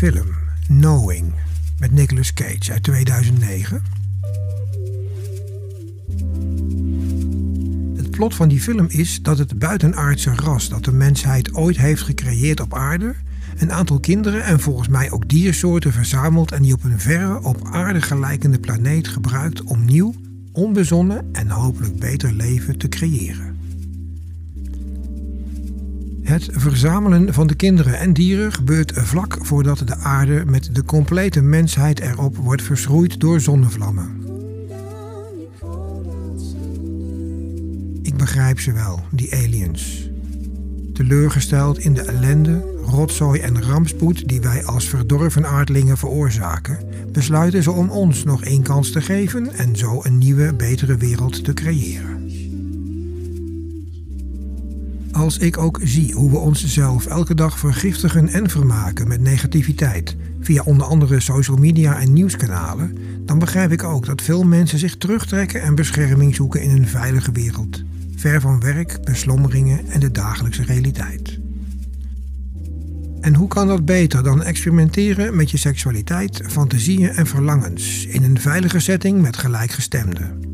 film Knowing met Nicolas Cage uit 2009. Het plot van die film is dat het buitenaardse ras dat de mensheid ooit heeft gecreëerd op aarde een aantal kinderen en volgens mij ook diersoorten verzamelt en die op een verre op aarde gelijkende planeet gebruikt om nieuw, onbezonnen en hopelijk beter leven te creëren. Het verzamelen van de kinderen en dieren gebeurt vlak voordat de aarde met de complete mensheid erop wordt verschroeid door zonnevlammen. Ik begrijp ze wel, die aliens. Teleurgesteld in de ellende, rotzooi en rampspoed die wij als verdorven aardlingen veroorzaken, besluiten ze om ons nog één kans te geven en zo een nieuwe, betere wereld te creëren. Als ik ook zie hoe we onszelf elke dag vergiftigen en vermaken met negativiteit, via onder andere social media en nieuwskanalen, dan begrijp ik ook dat veel mensen zich terugtrekken en bescherming zoeken in een veilige wereld, ver van werk, beslommeringen en de dagelijkse realiteit. En hoe kan dat beter dan experimenteren met je seksualiteit, fantasieën en verlangens in een veilige setting met gelijkgestemden?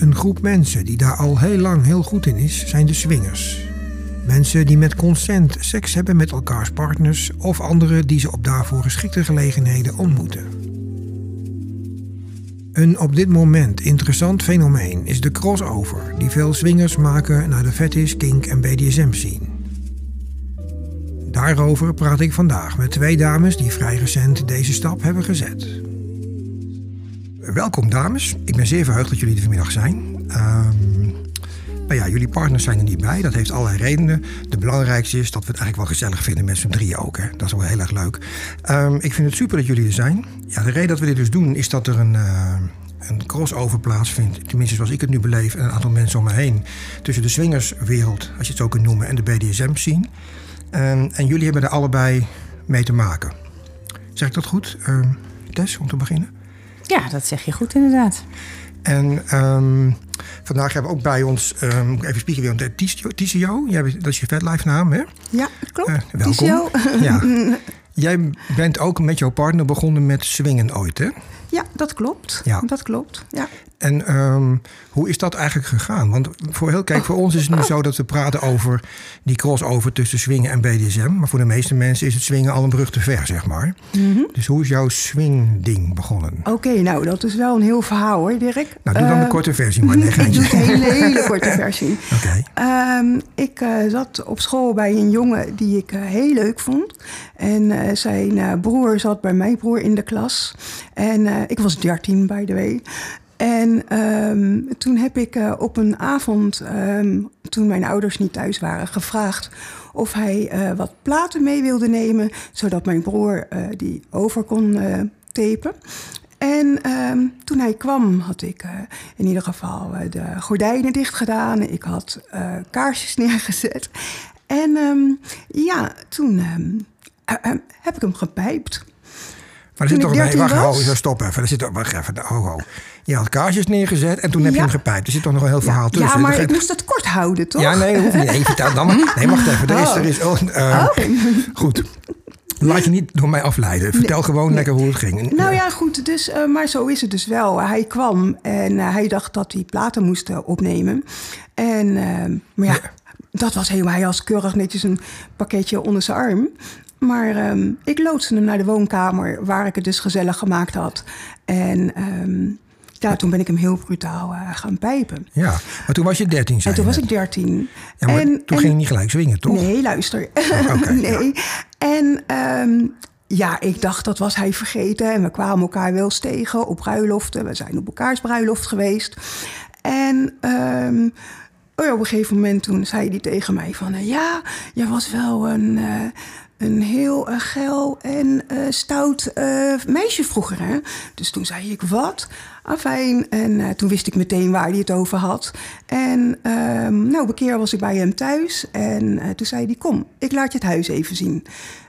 Een groep mensen die daar al heel lang heel goed in is, zijn de swingers. Mensen die met consent seks hebben met elkaars partners of anderen die ze op daarvoor geschikte gelegenheden ontmoeten. Een op dit moment interessant fenomeen is de crossover die veel swingers maken naar de fetish, kink en BDSM scene. Daarover praat ik vandaag met twee dames die vrij recent deze stap hebben gezet. Welkom dames, ik ben zeer verheugd dat jullie er vanmiddag zijn. Um, nou ja, jullie partners zijn er niet bij, dat heeft allerlei redenen. De belangrijkste is dat we het eigenlijk wel gezellig vinden met z'n drieën ook. Hè? Dat is wel heel erg leuk. Um, ik vind het super dat jullie er zijn. Ja, de reden dat we dit dus doen is dat er een... Uh, een crossover plaatsvindt, tenminste zoals ik het nu beleef... en een aantal mensen om me heen... tussen de swingerswereld, als je het zo kunt noemen... en de BDSM-scene. Um, en jullie hebben er allebei mee te maken. Zeg ik dat goed? Uh, Tess, om te beginnen? Ja, dat zeg je goed inderdaad. En um, vandaag hebben we ook bij ons, um, even spieken weer, Ticio. Dat is je vetlife naam, hè? Ja, klopt. Uh, welkom. Ja. Jij bent ook met jouw partner begonnen met swingen ooit, hè? Ja, dat klopt. Ja. Dat klopt, ja. En um, hoe is dat eigenlijk gegaan? Want voor, heel, kijk, voor ons is het nu zo dat we praten over die crossover tussen swingen en BDSM. Maar voor de meeste mensen is het swingen al een brug te ver, zeg maar. Mm -hmm. Dus hoe is jouw swing-ding begonnen? Oké, okay, nou, dat is wel een heel verhaal hoor, Dirk. Nou, doe dan uh, de korte versie maar. Nee, ik doe een hele, hele korte versie. Oké. Okay. Um, ik uh, zat op school bij een jongen die ik uh, heel leuk vond. En zijn broer zat bij mijn broer in de klas. En ik was 13, by the way. En um, toen heb ik uh, op een avond, um, toen mijn ouders niet thuis waren, gevraagd of hij uh, wat platen mee wilde nemen, zodat mijn broer die over kon tapen. En um, toen hij kwam, had ik in ieder geval de gordijnen dicht gedaan. Ik had kaarsjes neergezet. En ja, toen heb ik hem gepijpt. Maar er zit toch een... Wacht, ho, zo stop even. Er zit, wacht even, ho, ho. Je had kaarsjes neergezet en toen heb je hem gepijpt. Er zit toch nog een heel verhaal ja. tussen. Ja, maar ik moest het kort houden, toch? Ja, nee, hoeft niet. Nee, vertel dan. Nee, wacht even. Er is... Er is oh, uh, oh. Goed. Laat je niet door mij afleiden. Vertel nee, gewoon nee. lekker hoe het ging. Nou ja, goed. Dus, uh, maar zo is het dus wel. Hij kwam en uh, hij dacht dat hij platen moest opnemen. En, maar ja, dat was helemaal... Hij als keurig netjes een pakketje onder zijn arm. Maar um, ik loodste hem naar de woonkamer, waar ik het dus gezellig gemaakt had. En um, ja, toen ben ik hem heel brutaal uh, gaan pijpen. Ja, maar toen was je 13, En toen was ik 13. Ja, maar en, toen en, ging je niet gelijk zwingen, toch? Nee, luister. Oh, okay, nee. Ja. En um, ja, ik dacht dat was hij vergeten. En we kwamen elkaar wel eens tegen op bruiloften. We zijn op elkaars bruiloft geweest. En um, oh op een gegeven moment toen zei hij tegen mij van... Uh, ja, jij was wel een... Uh, een heel uh, geil en uh, stout uh, meisje vroeger. Hè? Dus toen zei ik, wat? Afijn. En toen wist ik meteen waar hij het over had. En ehm, nou, een keer was ik bij hem thuis. En toen zei hij, kom, ik laat je het huis even zien.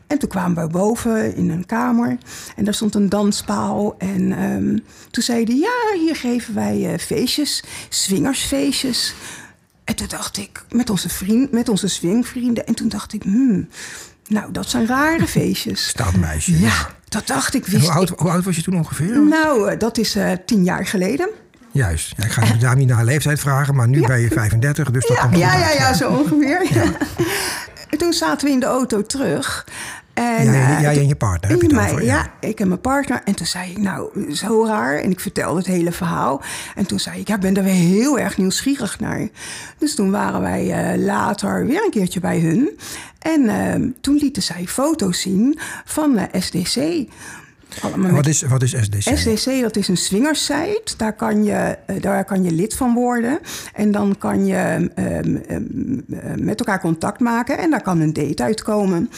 En toen kwamen we boven in een kamer. En daar stond een danspaal. En um, toen zei hij, ja, hier geven wij feestjes, swingersfeestjes. En toen dacht ik, met onze, vriend, met onze swingvrienden. En toen dacht ik, hmm, Nou, dat zijn rare feestjes. Stadmeisje. Ja, dat dacht ik. Wist Hoe oud, ik- hoe oud was je toen ongeveer? Nou, eh, dat is eh, tien jaar geleden. Juist. Ja, ik ga je daar niet naar leeftijd vragen, maar nu ben je 35, dus dat Ja, komt ja, ja, ja, zo ongeveer. En Toen zaten we in de auto terug. En, Jij, eh, jij en je partner, heb je mij, over? ja. ik en mijn partner. En toen zei ik, nou, zo raar. En ik vertelde het hele verhaal. En toen zei ik, ja, ik ben er weer heel erg nieuwsgierig naar. Dus toen waren wij eh, later weer een keertje bij hun. En eh, toen lieten zij foto's zien van eh, SDC. Wat is, wat is SDC? SDC, dat is een swingersite. Daar kan je, daar kan je lid van worden. En dan kan je ehm, ehm, eh, met elkaar contact maken. En daar kan een date uitkomen.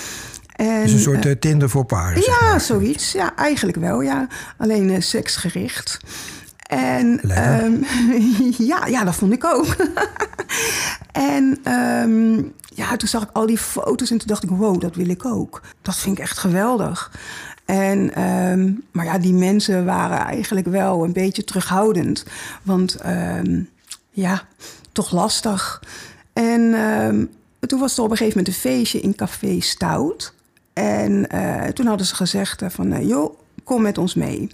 En, een soort eh, eh, Tinder voor zeg ja, maar. zoiets. Ja, eigenlijk wel, ja. Alleen eh, seksgericht. En ehm, ja, ja, dat vond ik ook. en ehm, ja, toen zag ik al die foto's en toen dacht ik, wow, dat wil ik ook. Dat vind ik echt geweldig. En, ehm, maar ja, die mensen waren eigenlijk wel een beetje terughoudend. Want ja, toch lastig. En toen was er op een gegeven moment een feestje in Café Stout. En eh, toen hadden ze gezegd eh, van, eh, joh, kom met ons mee.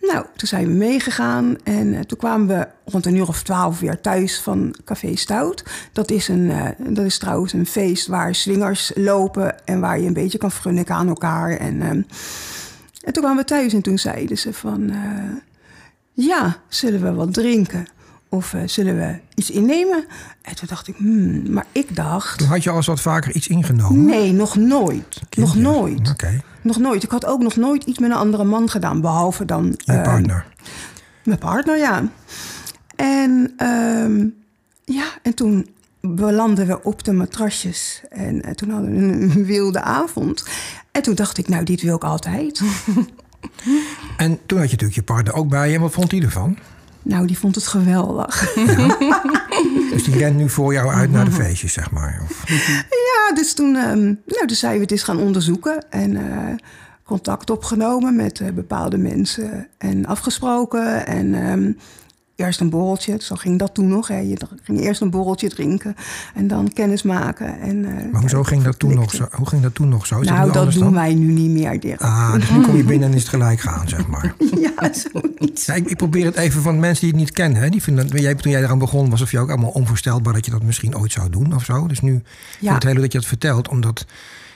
Nou, toen zijn we meegegaan en toen kwamen we rond een uur of twaalf weer thuis van Café Stout. Dat is, een, dat is trouwens een feest waar swingers lopen en waar je een beetje kan frunniken aan elkaar. En, ehm, en toen kwamen we thuis en toen zeiden ze van, ja, zullen we wat drinken? Of eh, zullen we iets innemen? En toen dacht ik, hmm, maar ik dacht, Toen had je al eens wat vaker iets ingenomen? nee, nog nooit. Nog nooit. Oké. Nog nooit. Ik had ook nog nooit iets met een andere man gedaan, behalve dan Je ehm, partner. mijn partner, ja. En ehm, ja, en toen belanden we op de matrasjes. En, eh, toen hadden we een, een wilde avond. En toen dacht ik, nou, dit wil ik altijd. En toen had je natuurlijk je partner ook bij je. En wat vond hij ervan? Nou, die vond het geweldig. Dus die rent nu voor jou uit naar de feestjes, zeg maar. Of, Ja, dus toen, ehm, nou, dus zijn we het eens gaan onderzoeken. En eh, contact opgenomen met eh, bepaalde mensen. En afgesproken. En ehm, eerst een borreltje. Zo ging dat toen nog. Hè. Je ging eerst een borreltje drinken. En dan kennis maken. En, eh, maar hoezo ging dat toen nog zo? Hoe ging dat toen nog zo? Is Nou, dat doen dan? wij nu niet meer. Ah, dus nu kom je binnen en is het gelijk gaan, zeg maar. Ja, zoiets. Ja, ik, ik probeer het even van mensen die het niet kennen. Hè. Die vinden, dat- jij, toen jij eraan begon, was of je ook allemaal onvoorstelbaar dat je dat misschien ooit zou doen of zo. Dus nu vind ik Ja. het heel leuk dat je dat vertelt, omdat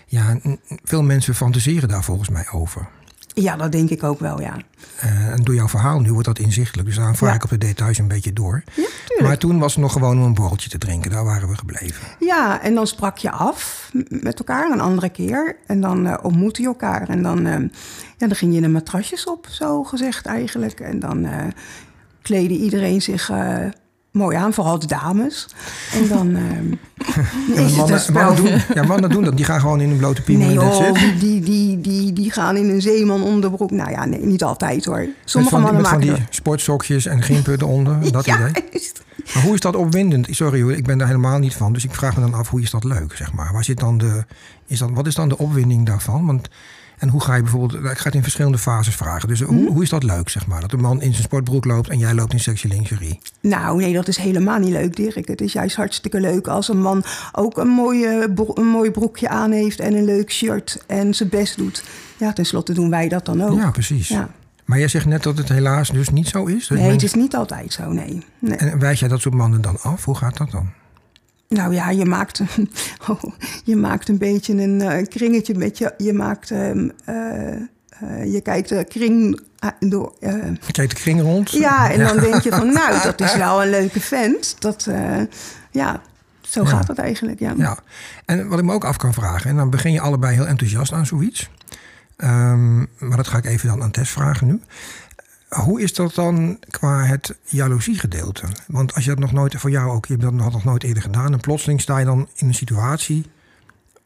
ja, veel mensen fantaseren daar volgens mij over. Ja, dat denk ik ook wel, ja. Eh, en door jouw verhaal nu wordt dat inzichtelijk. Dus daarom vraag Ja. ik op de details een beetje door. Ja, maar toen was het nog gewoon om een borreltje te drinken. Daar waren we gebleven. Ja, en dan sprak je af met elkaar een andere keer. En dan eh ontmoette je elkaar. En dan, eh, ja, dan ging je de matrasjes op, zo gezegd eigenlijk. En dan kleedde iedereen zich mooi aan, vooral de dames. En dan eh, Ja, is mannen, doen, ja, mannen doen dat. Die gaan gewoon in een blote piemel Nee it. die, die, die, die gaan in een zeeman onderbroek. Nou ja, nee, niet altijd hoor. Met Sommige van, die- mannen met van maken die sportsokjes en grimpen eronder. Dat ja, idee. Maar hoe is dat opwindend? Sorry hoor, ik ben daar helemaal niet van. Dus ik vraag me dan af, hoe is dat leuk, zeg maar? Waar zit dan de, is dat, wat is dan de opwinding daarvan? Want, en hoe ga je bijvoorbeeld... Ik ga het in verschillende fases vragen. Dus hoe, hoe is dat leuk, zeg maar? Dat een man in zijn sportbroek loopt en jij loopt in sexy lingerie. Nou, nee, dat is helemaal niet leuk, Dirk. Het is juist hartstikke leuk als een man ook een, mooie, een mooi broekje aan heeft en een leuk shirt en zijn best doet. Ja, tenslotte doen wij dat dan ook. Ja, precies. Ja. Maar jij zegt net dat het helaas dus niet zo is. Nee, het is niet altijd zo, nee. nee. En wijs jij dat soort mannen dan af? Hoe gaat dat dan? Nou ja, je maakt, een- oh, je maakt een beetje een eh, kringetje met je. Je maakt, ehm, eh, eh, je kijkt de kring door. eh, Kijk de kring rond. ja, en dan denk je van, nou, dat is wel een leuke vent. Dat, ja, zo Ja. gaat het eigenlijk, ja. Ja, en wat ik me ook af kan vragen, en dan begin je allebei heel enthousiast aan zoiets. Ehm, maar dat ga ik even dan aan Tess vragen nu. Hoe is dat dan qua het jaloeziegedeelte? Want als je dat nog nooit, voor jou ook, je hebt dat nog nooit eerder gedaan. En plotseling sta je dan in een situatie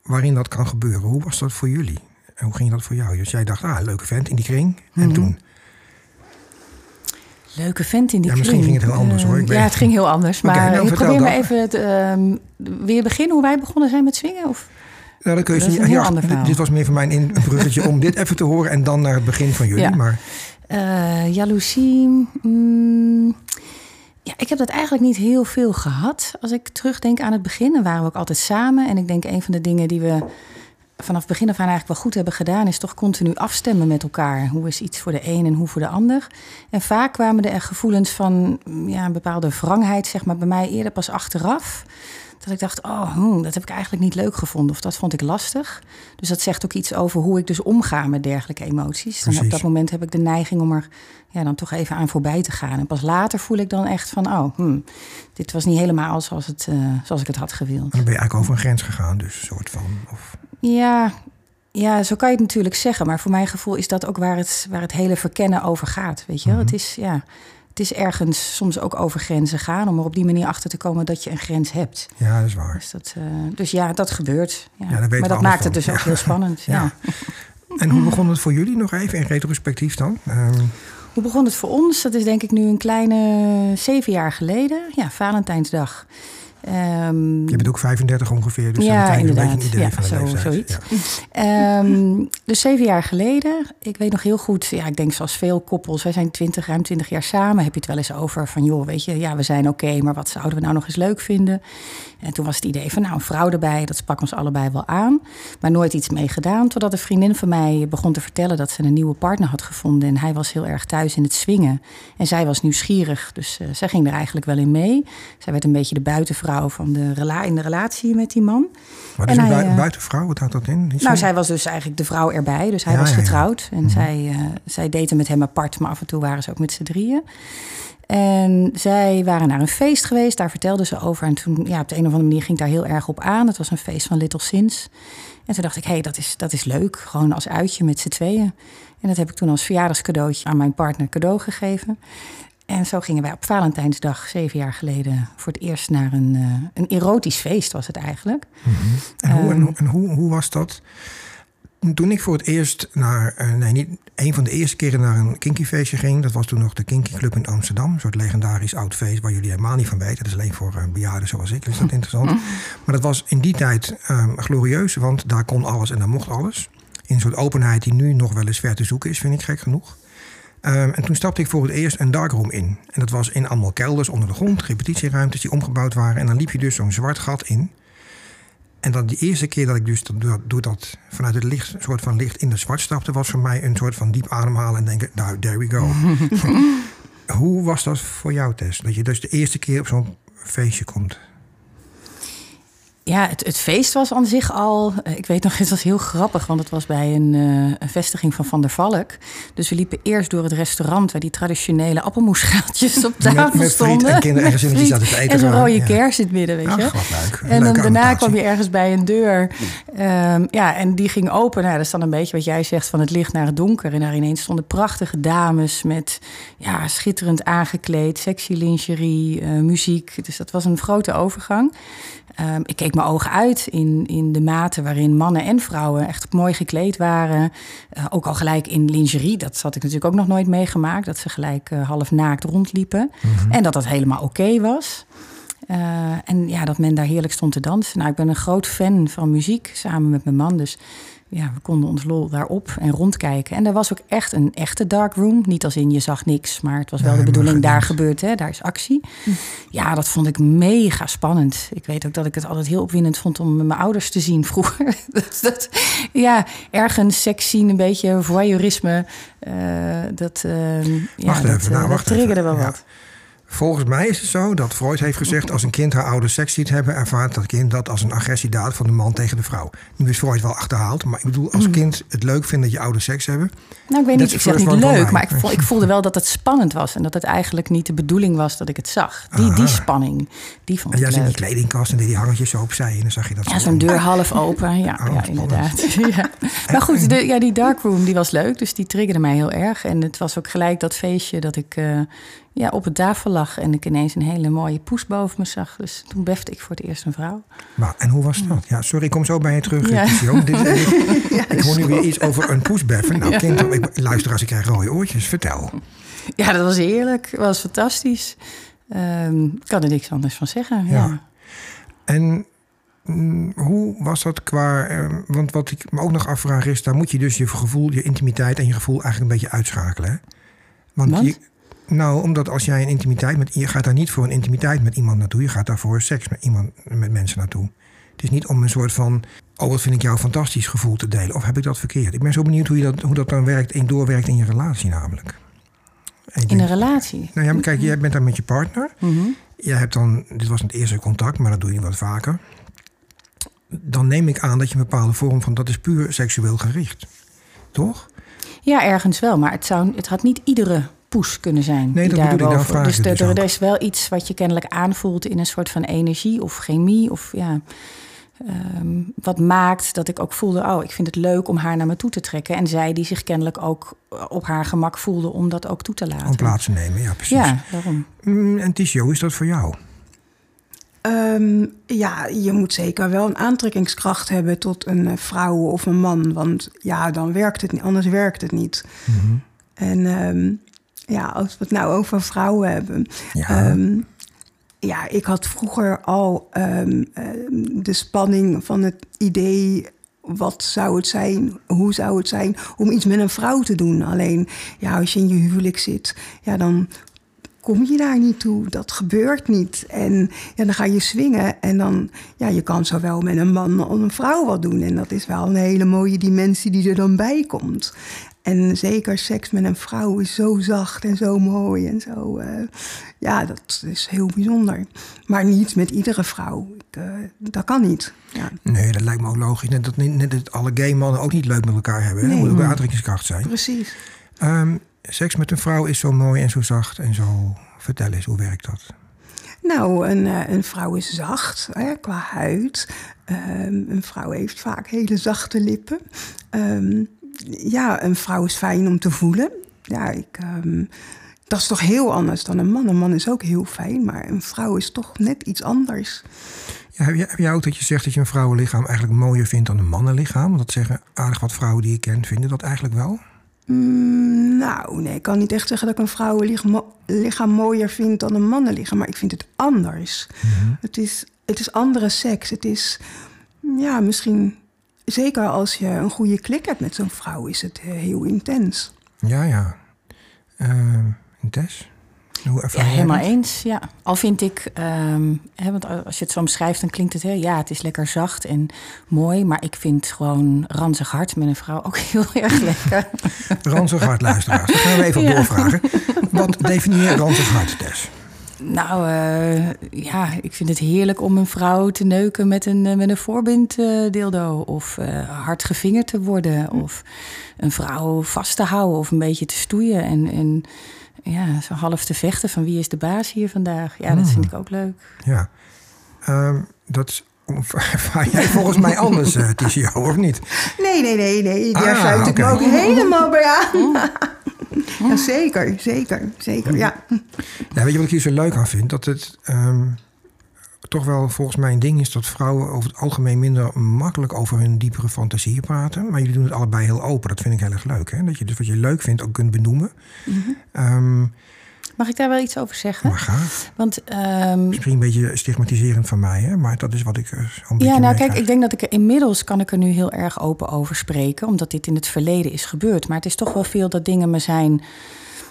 waarin dat kan gebeuren. Hoe was dat voor jullie? En hoe ging dat voor jou? Dus jij dacht, ah, leuke vent in die kring. En Mhm. toen? Leuke vent in die Ja, misschien kring. ging het heel anders, hoor. Ik Eh, ja, het ging heel anders. Maar nou, ik probeer maar even... Het, ehm, weer beginnen hoe wij begonnen zijn met swingen? Of? Nou, dat kun je Dat niet- ja, dit, was meer voor mijn een bruggetje om dit even te horen en dan naar het begin van jullie. Ja. Maar Eh, jaloezie. mm, ja, ik heb dat eigenlijk niet heel veel gehad. Als ik terugdenk aan het begin, dan waren we ook altijd samen. En ik denk een van de dingen die we vanaf het begin af aan eigenlijk wel goed hebben gedaan, is toch continu afstemmen met elkaar. Hoe is iets voor de een en hoe voor de ander? En vaak kwamen er gevoelens van ja, een bepaalde wrangheid, zeg maar, bij mij eerder pas achteraf. Dat ik dacht, oh, hmm, dat heb ik eigenlijk niet leuk gevonden. Of dat vond ik lastig. Dus dat zegt ook iets over hoe ik dus omga met dergelijke emoties. En op dat moment heb ik de neiging om er ja, dan toch even aan voorbij te gaan. En pas later voel ik dan echt van, oh, hmm, dit was niet helemaal zoals, het, uh, zoals ik het had gewild. En dan ben je eigenlijk over een grens gegaan, dus een soort van. Of... Ja, ja, zo kan je het natuurlijk zeggen. Maar voor mijn gevoel is dat ook waar het, waar het hele verkennen over gaat. Weet je, mm het is ja het is ergens soms ook over grenzen gaan om er op die manier achter te komen dat je een grens hebt. Ja, dat is waar. Dus, dat, uh, dus ja, dat gebeurt. Ja. ja maar dat maakt het dus ook heel spannend. Ja. En hoe begon het voor jullie nog even in retrospectief dan? Um... Hoe begon het voor ons? Dat is denk ik nu een kleine zeven jaar geleden. Ja, Valentijnsdag. Um, je bent ook 35 ongeveer, dus ja, dan inderdaad. een idee ja, van de zo, Zoiets. Ja. Um, dus zeven jaar geleden, ik weet nog heel goed, ja, ik denk zoals veel koppels, wij zijn 20, ruim 20 jaar samen, heb je het wel eens over van, joh, weet je, ja, we zijn oké, maar wat zouden we nou nog eens leuk vinden? En toen was het idee van, nou, een vrouw erbij, dat sprak ons allebei wel aan, maar nooit iets mee gedaan, totdat een vriendin van mij begon te vertellen dat ze een nieuwe partner had gevonden en hij was heel erg thuis in het swingen en zij was nieuwsgierig, dus uh, zij ging er eigenlijk wel in mee. Zij werd een beetje de buitenvrouw van de rela in de relatie met die man. Maar is een hij, eh, buitenvrouw, wat houdt dat in? nou, zij was dus eigenlijk de vrouw erbij. Dus hij was getrouwd. En mhm. zij, uh, zij daten met hem apart, maar af en toe waren ze ook met z'n drieën. En zij waren naar een feest geweest, daar vertelde ze over. En toen, ja, op de een of andere manier ging daar heel erg op aan. Het was een feest van Little Sins. En toen dacht ik, hé, hey, dat, is, dat is leuk. Gewoon als uitje met z'n tweeën. En dat heb ik toen als verjaardagscadeautje aan mijn partner cadeau gegeven. En zo gingen wij op Valentijnsdag, zeven jaar geleden, voor het eerst naar een, uh, een erotisch feest, was het eigenlijk. Mm -hmm. En, hoe, en, ehm, hoe, hoe, was dat? Toen ik voor het eerst naar, uh, nee, niet een van de eerste keren naar een kinky feestje ging, dat was toen nog de Kinky Club in Amsterdam. Een soort legendarisch oud feest waar jullie helemaal niet van weten. Dat is alleen voor uh, bejaarden zoals ik, dus dat interessant. Maar dat was in die tijd um, glorieus, want daar kon alles en daar mocht alles. In een soort openheid die nu nog wel eens ver te zoeken is, vind ik gek genoeg. Ehm, en toen stapte ik voor het eerst een darkroom in. En dat was in allemaal kelders onder de grond, repetitieruimtes die omgebouwd waren. En dan liep je dus zo'n zwart gat in. En dan de eerste keer dat ik dus door, dat vanuit het licht, een soort van licht in de zwart stapte, was voor mij een soort van diep ademhalen en denken, nou, there we go. Hoe was dat voor jou, Tess? Dat je dus de eerste keer op zo'n feestje komt? Ja, het, het, feest was aan zich al. Eh, ik weet nog, het was heel grappig, want het was bij een, uh, een vestiging van Van der Valk. Dus we liepen eerst door het restaurant waar die traditionele appelmoesschaaltjes op tafel met, met stonden. En kinderen ergens in die zaten te eten. En zo'n rode ja. kers in het midden, weet je. Ach, wat leuk. En dan daarna kwam je ergens bij een deur. Um, ja, en die ging open. Nou, dat is dan een beetje wat jij zegt, van het licht naar het donker. En daar ineens stonden prachtige dames met ja, schitterend aangekleed, sexy lingerie, uh, muziek. Dus dat was een grote overgang. Um, ik keek mijn ogen uit in, in de mate waarin mannen en vrouwen echt mooi gekleed waren. Uh, ook al gelijk in lingerie, dat had ik natuurlijk ook nog nooit meegemaakt. Dat ze gelijk uh, half naakt rondliepen. Mm En dat dat helemaal oké was. Uh, en ja, dat men daar heerlijk stond te dansen. Nou, ik ben een groot fan van muziek, samen met mijn man. Dus ja, we konden ons lol daarop en rondkijken. En er was ook echt een echte dark room. Niet als in je zag niks, maar het was wel de bedoeling, daar gebeurt, hè, daar is actie. Hm. Ja, dat vond ik mega spannend. Ik weet ook dat ik het altijd heel opwindend vond om mijn ouders te zien vroeger. dat, dat, ja, ergens seks zien, een beetje voyeurisme. Uh, dat, uh, ja, dat, even, nou, dat triggerde wel ja. wat. Volgens mij is het zo dat Freud heeft gezegd... als een kind haar ouders seks ziet hebben... ervaart dat kind dat als een agressiedaad van de man tegen de vrouw. Nu is Freud wel achterhaald. Maar ik bedoel, als mm. kind het leuk vindt dat je ouders seks hebben... Nou, ik weet niet, ik zeg niet leuk, maar ik, ik, voelde wel dat het spannend was. En dat het eigenlijk niet de bedoeling was dat ik het zag. Die, die spanning, die vond en ik jij leuk. in die kledingkast en deed die hangertjes zo opzij. En dan zag je dat Ja, zo'n deur half open. Ja, oh, ja inderdaad. ja. Maar goed, de, ja, die darkroom die was leuk. Dus die triggerde mij heel erg. En het was ook gelijk dat feestje dat ik... Uh, ja, op het tafel lag en ik ineens een hele mooie poes boven me zag. Dus toen befte ik voor het eerst een vrouw. Maar, en hoe was dat? Ja, sorry, ik kom zo bij je terug. Ja. Dit, ik hoor nu weer iets over een poes beffen. Nou, kind, ik, luister als ik krijg rode oortjes. Vertel. Ja, dat was heerlijk. Dat was fantastisch. Um, ik kan er niks anders van zeggen. Ja. ja. En mm, hoe was dat qua... Uh, want wat ik me ook nog afvraag is... daar moet je dus je gevoel, je intimiteit en je gevoel eigenlijk een beetje uitschakelen. Hè? Want je, nou, omdat als jij een intimiteit met... Je gaat daar niet voor een intimiteit met iemand naartoe. Je gaat daar voor seks met iemand, met mensen naartoe. Het is niet om een soort van oh, wat vind ik jou fantastisch gevoel te delen. Of heb ik dat verkeerd? Ik ben zo benieuwd hoe, je dat, hoe dat dan werkt en doorwerkt in je relatie namelijk. In een relatie. Nou ja, maar kijk, jij bent daar met je partner. Mhm. Jij hebt dan, dit was het eerste contact, maar dat doe je wat vaker. Dan neem ik aan dat je een bepaalde vorm van, dat is puur seksueel gericht. Toch? Ja, ergens wel. Maar het, zou, het had niet iedere poes kunnen zijn. Nee, die dat bedoel ik, vraag Dus er, dus er is wel iets wat je kennelijk aanvoelt in een soort van energie of chemie. Of ja, ehm, wat maakt dat ik ook voelde, oh, ik vind het leuk om haar naar me toe te trekken. En zij die zich kennelijk ook op haar gemak voelde om dat ook toe te laten. Om plaats te nemen, ja precies. Ja, daarom. Mm, en Tisio, hoe is dat voor jou? Ehm, ja, je moet zeker wel een aantrekkingskracht hebben tot een eh, vrouw of een man. Want ja, dan werkt het niet, anders werkt het niet. Mhm. En ehm, ja, als we het nou over vrouwen hebben. Ja. Ehm, ja, ik had vroeger al ehm, ehm, de spanning van het idee. Wat zou het zijn? Hoe zou het zijn om iets met een vrouw te doen? Alleen, ja, als je in je huwelijk zit, ja, dan kom je daar niet toe. Dat gebeurt niet. En ja, dan ga je swingen. En dan, ja, je kan zowel met een man als een vrouw wat doen. En dat is wel een hele mooie dimensie die er dan bij komt. En zeker seks met een vrouw is zo zacht en zo mooi en zo. eh, ja, dat is heel bijzonder. Maar niet met iedere vrouw. Ik, eh, dat kan niet. Ja, Nee, dat lijkt me ook logisch. Net dat, net dat alle gay mannen ook niet leuk met elkaar hebben. Nee. moet ook een aantrekkingskracht zijn. precies. Ehm, seks met een vrouw is zo mooi en zo zacht en zo... Vertel eens, hoe werkt dat? Nou, een, eh, een vrouw is zacht hè, qua huid. Ehm, een vrouw heeft vaak hele zachte lippen. Ehm, ja, een vrouw is fijn om te voelen. Ja, ik, ehm, dat is toch heel anders dan een man. Een man is ook heel fijn, maar een vrouw is toch net iets anders. Ja, heb, jij, heb jij ook dat je zegt dat je een vrouwenlichaam eigenlijk mooier vindt dan een mannenlichaam? Want dat zeggen aardig wat vrouwen die je kent, vinden dat eigenlijk wel? Mm, nou, nee, ik kan niet echt zeggen dat ik een vrouwenlichaam lichaam mooier vind dan een mannenlichaam. Maar ik vind het anders. het, is, het is andere seks. Het is, ja, misschien... Zeker als je een goede klik hebt met zo'n vrouw, is het eh, heel intens. Ja, ja. Ehm en Tess? Hoe Ja, ervaar helemaal eens. Ja. Al vind ik, ehm, hè, want als je het zo omschrijft, dan klinkt het heel, ja, het is lekker zacht en mooi. Maar ik vind gewoon ranzig hart met een vrouw ook heel erg lekker. Ranzig hart, luisteraars. Dat gaan we even Ja. doorvragen. Wat definieer ranzig hart, Tess? Nou, eh, ja, ik vind het heerlijk om een vrouw te neuken met een, eh, met een eh. Of eh, hard gevingerd te worden. Of een vrouw vast te houden of een beetje te stoeien. En, en ja, zo half te vechten van wie is de baas hier vandaag. Ja, dat vind ik ook leuk. Ja. Ehm, dat is- jij volgens mij anders, eh Tisio, of niet? Nee, nee, nee, nee. Daar Ah, sluit ik me ook helemaal bij aan. Ja, zeker, zeker, zeker, ja. Ja, weet je wat ik hier zo leuk aan vind? Dat het ehm, toch wel volgens mij een ding is dat vrouwen over het algemeen minder makkelijk over hun diepere fantasieën praten. Maar jullie doen het allebei heel open. Dat vind ik heel erg leuk. Hè? Dat je dus wat je leuk vindt ook kunt benoemen. Ehm, Mag ik daar wel iets over zeggen? maar. Want ehm, Misschien een beetje stigmatiserend van mij, hè? maar dat is wat ik eh, Ja, nou kijk, ik denk dat ik er inmiddels kan ik er nu heel erg open over spreken, omdat dit in het verleden is gebeurd. Maar het is toch wel veel dat dingen me zijn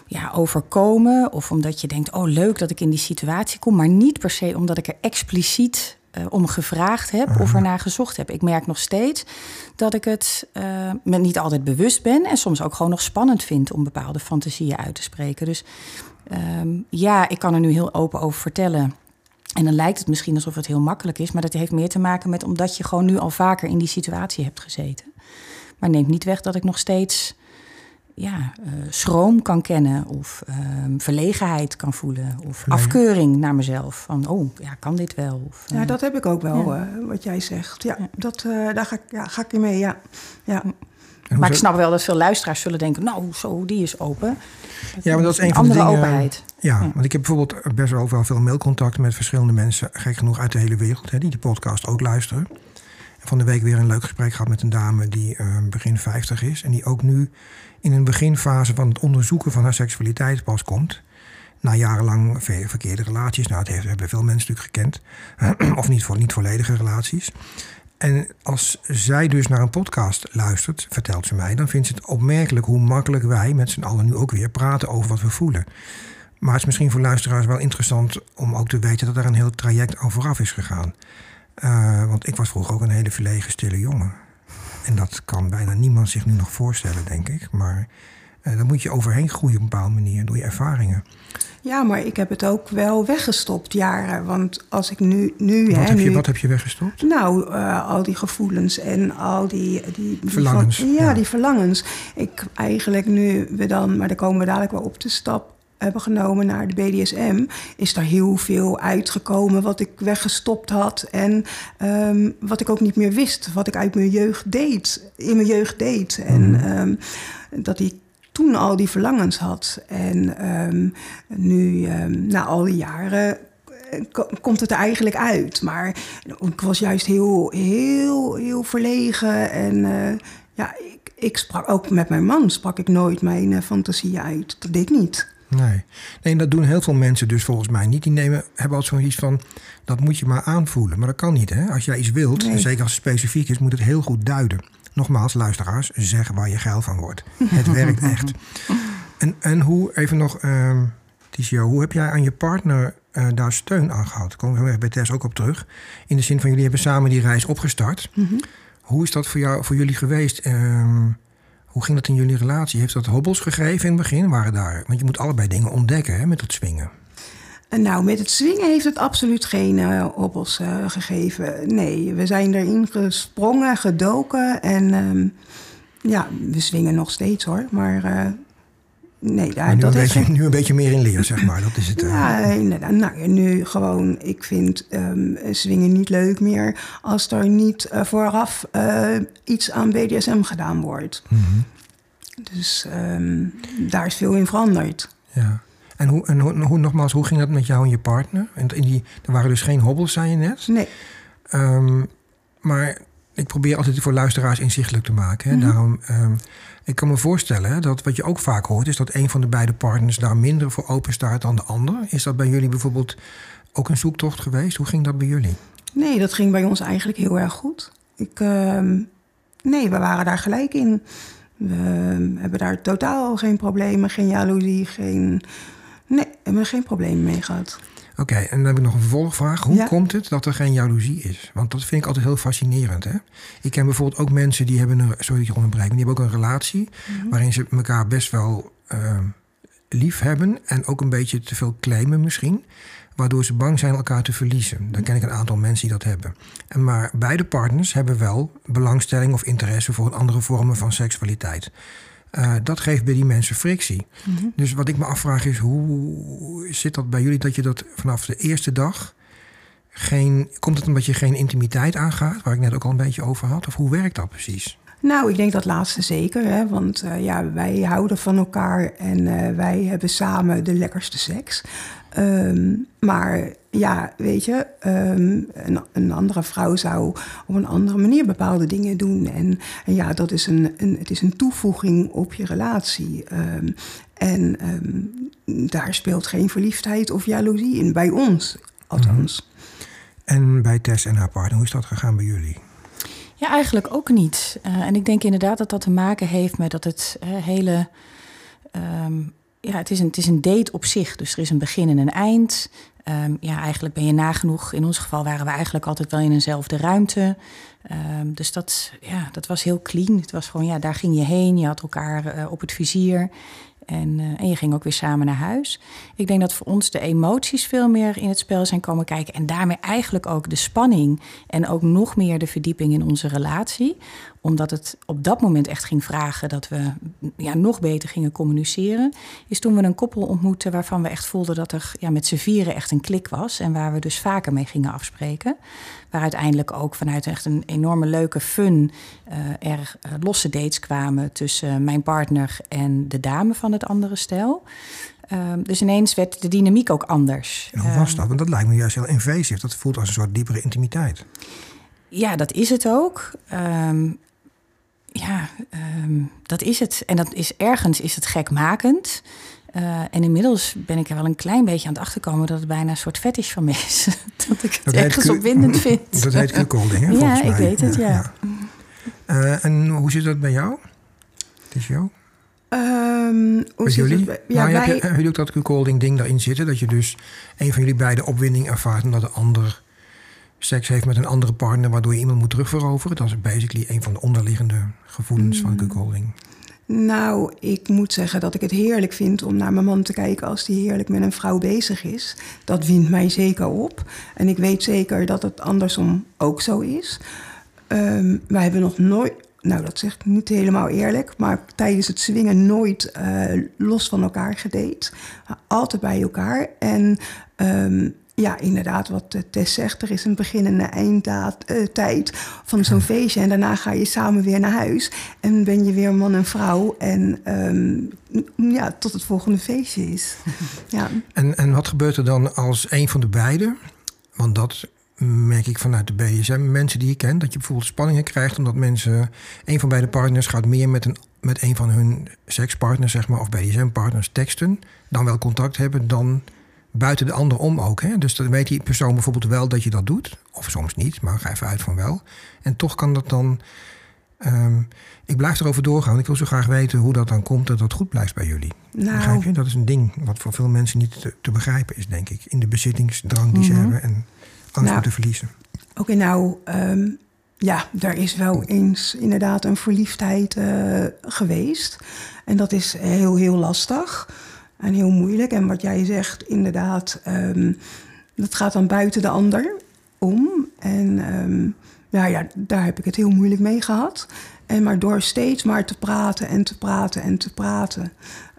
ja, overkomen, of omdat je denkt, oh leuk dat ik in die situatie kom, maar niet per se omdat ik er expliciet eh, om gevraagd heb of ernaar gezocht heb. Ik merk nog steeds dat ik het eh, me niet altijd bewust ben en soms ook gewoon nog spannend vind om bepaalde fantasieën uit te spreken. Dus ehm, ja, ik kan er nu heel open over vertellen. En dan lijkt het misschien alsof het heel makkelijk is, maar dat heeft meer te maken met omdat je gewoon nu al vaker in die situatie hebt gezeten. Maar neemt niet weg dat ik nog steeds ja, eh, schroom kan kennen of ehm, verlegenheid kan voelen of afkeuring naar mezelf. Van, oh, ja, kan dit wel? Of, Ja, eh, dat heb ik ook wel, Ja. eh, wat jij zegt. Ja, dat, daar ga ik, ja, ga ik in mee, ja. ja. Maar ik snap wel dat veel luisteraars zullen denken, nou, zo, die is open. Ja, maar dat is een Een van de dingen. openheid. Ja, want ik heb bijvoorbeeld best wel veel mailcontact met verschillende mensen, gek genoeg uit de hele wereld, hè, die de podcast ook luisteren. En van de week weer een leuk gesprek gehad met een dame die eh, begin 50 is en die ook nu in een beginfase van het onderzoeken van haar seksualiteit pas komt. Na jarenlang ve- verkeerde relaties. Nou, dat hebben veel mensen natuurlijk gekend. of niet, voor, niet volledige relaties. En als zij dus naar een podcast luistert, vertelt ze mij, dan vindt ze het opmerkelijk hoe makkelijk wij met z'n allen nu ook weer praten over wat we voelen. Maar het is misschien voor luisteraars wel interessant om ook te weten dat er een heel traject aan vooraf is gegaan. Eh, want ik was vroeger ook een hele verlegen, stille jongen. En dat kan bijna niemand zich nu nog voorstellen, denk ik. Maar uh, daar moet je overheen groeien op een bepaalde manier door je ervaringen. Ja, maar ik heb het ook wel weggestopt jaren. Want als ik nu... nu wat, hè, heb, je, nu, wat heb je weggestopt? Nou, uh, al die gevoelens en al die... die, die verlangens. Van, ja, ja, die verlangens. Ik eigenlijk nu we dan... Maar daar komen we dadelijk wel op de stap hebben genomen naar de BDSM, is daar heel veel uitgekomen wat ik weggestopt had en um, wat ik ook niet meer wist, wat ik uit mijn jeugd deed, in mijn jeugd deed. En um, dat ik toen al die verlangens had. En um, nu, na al die jaren, komt het er eigenlijk uit. Maar ik was juist heel, heel, heel verlegen en uh, ja, ik, ik sprak ook met mijn man, sprak ik nooit mijn uh, fantasieën uit. Dat deed ik niet. Nee. nee, dat doen heel veel mensen dus volgens mij niet. Die nemen, hebben altijd zoiets van, dat moet je maar aanvoelen. Maar dat kan niet, hè? Als jij iets wilt, Nee. en zeker als het specifiek is, moet het heel goed duiden. Nogmaals, luisteraars, zeg waar je geil van wordt. Het werkt echt. En, en hoe, even nog, ehm Ticio, hoe heb jij aan je partner eh, daar steun aan gehad? Daar komen we bij Tess ook op terug. In de zin van, jullie hebben samen die reis opgestart. Hoe is dat voor, jou, voor jullie geweest? Ehm, hoe ging dat in jullie relatie? Heeft dat hobbels gegeven in het begin? Waren daar, want je moet allebei dingen ontdekken hè, met het swingen. En nou, met het swingen heeft het absoluut geen uh, hobbels uh, gegeven. Nee, we zijn erin gesprongen, gedoken en um, ja, we swingen nog steeds hoor. Maar nee, daar, nu, dat een beetje, nu een beetje meer in leer, zeg maar. Dat is het. eh. Ja, inderdaad. Nou, nu gewoon, ik vind um, swingen niet leuk meer als er niet uh, vooraf uh, iets aan BDSM gedaan wordt. Mhm. Dus um, daar is veel in veranderd. Ja. En, hoe, en hoe, hoe, nogmaals, hoe ging dat met jou en je partner? En in die, er waren dus geen hobbels, zei je net. Nee. Um, maar ik probeer altijd voor luisteraars inzichtelijk te maken. Hè? Mhm. Daarom, um, ik kan me voorstellen hè, dat wat je ook vaak hoort... is dat een van de beide partners daar minder voor open staat dan de ander. Is dat bij jullie bijvoorbeeld ook een zoektocht geweest? Hoe ging dat bij jullie? Nee, dat ging bij ons eigenlijk heel erg goed. Ik, um, nee, we waren daar gelijk in. We hebben daar totaal geen problemen, geen jaloezie, geen... Nee, hebben geen problemen mee gehad. Oké, okay, en dan heb ik nog een vervolgvraag. Hoe Ja. komt het dat er geen jaloezie is? Want dat vind ik altijd heel fascinerend. Hè? Ik ken bijvoorbeeld ook mensen die hebben een... Sorry dat je maar die hebben ook een relatie... Mhm. waarin ze elkaar best wel uh, lief hebben... en ook een beetje te veel claimen misschien... waardoor ze bang zijn elkaar te verliezen. Dan ken ik een aantal mensen die dat hebben. En maar beide partners hebben wel belangstelling of interesse... voor andere vormen van seksualiteit. Uh, dat geeft bij die mensen frictie. Mhm. Dus wat ik me afvraag is, hoe zit dat bij jullie dat je dat vanaf de eerste dag geen. Komt het omdat je geen intimiteit aangaat, waar ik net ook al een beetje over had? Of hoe werkt dat precies? Nou, ik denk dat laatste zeker. Hè? Want uh, ja, wij houden van elkaar en uh, wij hebben samen de lekkerste seks. Um, maar ja, weet je, um, een, een, andere vrouw zou op een andere manier bepaalde dingen doen. En, en ja, dat is een, een, het is een toevoeging op je relatie. Um, en daar speelt geen verliefdheid of jaloezie in, bij ons althans. Mm-hmm. En bij Tess en haar partner, hoe is dat gegaan bij jullie? Ja, eigenlijk ook niet. Uh, en ik denk inderdaad dat dat te maken heeft met dat het uh, hele. Um, ja, het is, een, het is een date op zich. Dus er is een begin en een eind. Um, ja, eigenlijk ben je nagenoeg. In ons geval waren we eigenlijk altijd wel in eenzelfde ruimte. Um, dus dat, ja, dat was heel clean. Het was gewoon, ja, daar ging je heen. Je had elkaar uh, op het vizier. En, uh, en je ging ook weer samen naar huis. Ik denk dat voor ons de emoties veel meer in het spel zijn komen kijken. En daarmee eigenlijk ook de spanning. En ook nog meer de verdieping in onze relatie. Omdat het op dat moment echt ging vragen dat we ja, nog beter gingen communiceren. Is toen we een koppel ontmoetten waarvan we echt voelden dat er ja, met z'n vieren echt een klik was. En waar we dus vaker mee gingen afspreken. Waar uiteindelijk ook vanuit echt een enorme leuke fun uh, er uh, losse dates kwamen tussen mijn partner en de dame van het andere stel. Um, dus ineens werd de dynamiek ook anders. En hoe was dat? Want dat lijkt me juist heel invasief. Dat voelt als een soort diepere intimiteit. Ja, dat is het ook. Um, ja, um, dat is het. En dat is ergens is het gekmakend. Uh, en inmiddels ben ik er wel een klein beetje aan het achterkomen dat het bijna een soort fetish van me is. dat ik het dat ergens opwindend vind. Dat heet cuckolding, hè? Ja, mij. ik weet het, ja. ja. ja. Uh, en hoe zit dat bij jou? Het is jou? Um, hoe bij jullie? Het, ja, nou, wij... heb je, hebben jullie ook dat cuckolding ding daarin zitten? Dat je dus een van jullie beide opwinding ervaart... omdat de ander seks heeft met een andere partner, waardoor je iemand moet terugveroveren. Dat is basically een van de onderliggende gevoelens van cuckolding. Nou, ik moet zeggen dat ik het heerlijk vind om naar mijn man te kijken als hij heerlijk met een vrouw bezig is. Dat wint mij zeker op. En ik weet zeker dat het andersom ook zo is. Um, wij hebben nog nooit, nou dat zeg ik niet helemaal eerlijk, maar tijdens het zwingen nooit uh, los van elkaar gedate. Altijd bij elkaar. En um, ja, inderdaad, wat Tess zegt, er is een begin en een eindtijd uh, van zo'n feestje. En daarna ga je samen weer naar huis. En ben je weer man en vrouw. En um, ja, tot het volgende feestje is. ja. en, en wat gebeurt er dan als een van de beiden? Want dat merk ik vanuit de BSM, mensen die je kent, dat je bijvoorbeeld spanningen krijgt omdat mensen, een van beide partners gaat meer met een, met een van hun sekspartners, zeg maar, of BSM-partners teksten, dan wel contact hebben dan buiten de ander om ook. Hè? Dus dan weet die persoon bijvoorbeeld wel dat je dat doet, of soms niet, maar ga even uit van wel. En toch kan dat dan. Um, ik blijf erover doorgaan. Ik wil zo graag weten hoe dat dan komt dat dat goed blijft bij jullie. Nou, Begrijp je? Dat is een ding wat voor veel mensen niet te, te begrijpen is, denk ik. In de bezittingsdrang die ze mhm. hebben en angst nou, te verliezen. Oké, nou, um, ja, er is wel eens inderdaad een verliefdheid uh, geweest. En dat is heel, heel lastig en heel moeilijk. En wat jij zegt, inderdaad, um, dat gaat dan buiten de ander om. En um, ja, ja, daar heb ik het heel moeilijk mee gehad. En maar door steeds maar te praten en te praten en te praten.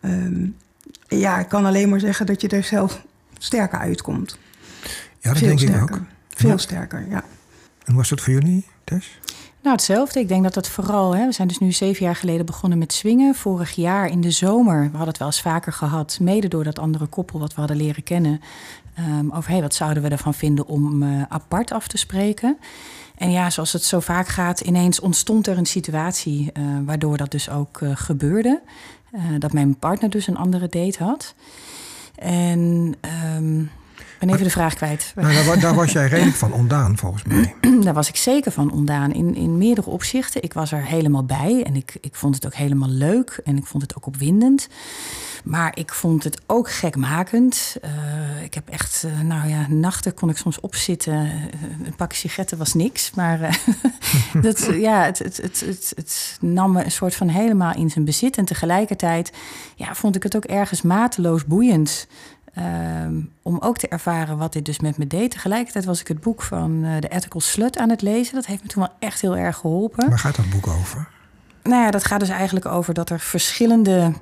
Um, ja, ik kan alleen maar zeggen dat je er zelf sterker uitkomt. Ja, dat denk ik ook. Veel sterker, ja. En hoe was dat voor jullie, Tess? Nou, hetzelfde. Ik denk dat het vooral, hè, we zijn dus nu zeven jaar geleden begonnen met swingen. Vorig jaar in de zomer, we hadden het wel eens vaker gehad, mede door dat andere koppel wat we hadden leren kennen. Um, over hey, wat zouden we ervan vinden om uh, apart af te spreken. En ja, zoals het zo vaak gaat, ineens ontstond er een situatie uh, waardoor dat dus ook uh, gebeurde. dat mijn partner dus een andere date had. En um, ben even de vraag kwijt. Nou, daar, daar, was jij redelijk van ondaan, volgens mij. daar was ik zeker van ondaan. In, in meerdere opzichten. Ik was er helemaal bij. En ik, ik vond het ook helemaal leuk. En ik vond het ook opwindend. Maar ik vond het ook gekmakend. Uh, ik heb echt, uh, nou ja, nachten kon ik soms opzitten. Uh, een pak sigaretten was niks. Maar dat, ja, het, het, het, het, het nam me een soort van helemaal in zijn bezit. En tegelijkertijd ja, vond ik het ook ergens mateloos boeiend. Um, om ook te ervaren wat dit dus met me deed. Tegelijkertijd was ik het boek van uh, de Ethical Slut aan het lezen. Dat heeft me toen wel echt heel erg geholpen. Waar gaat dat boek over? Nou ja, dat gaat dus eigenlijk over dat er verschillende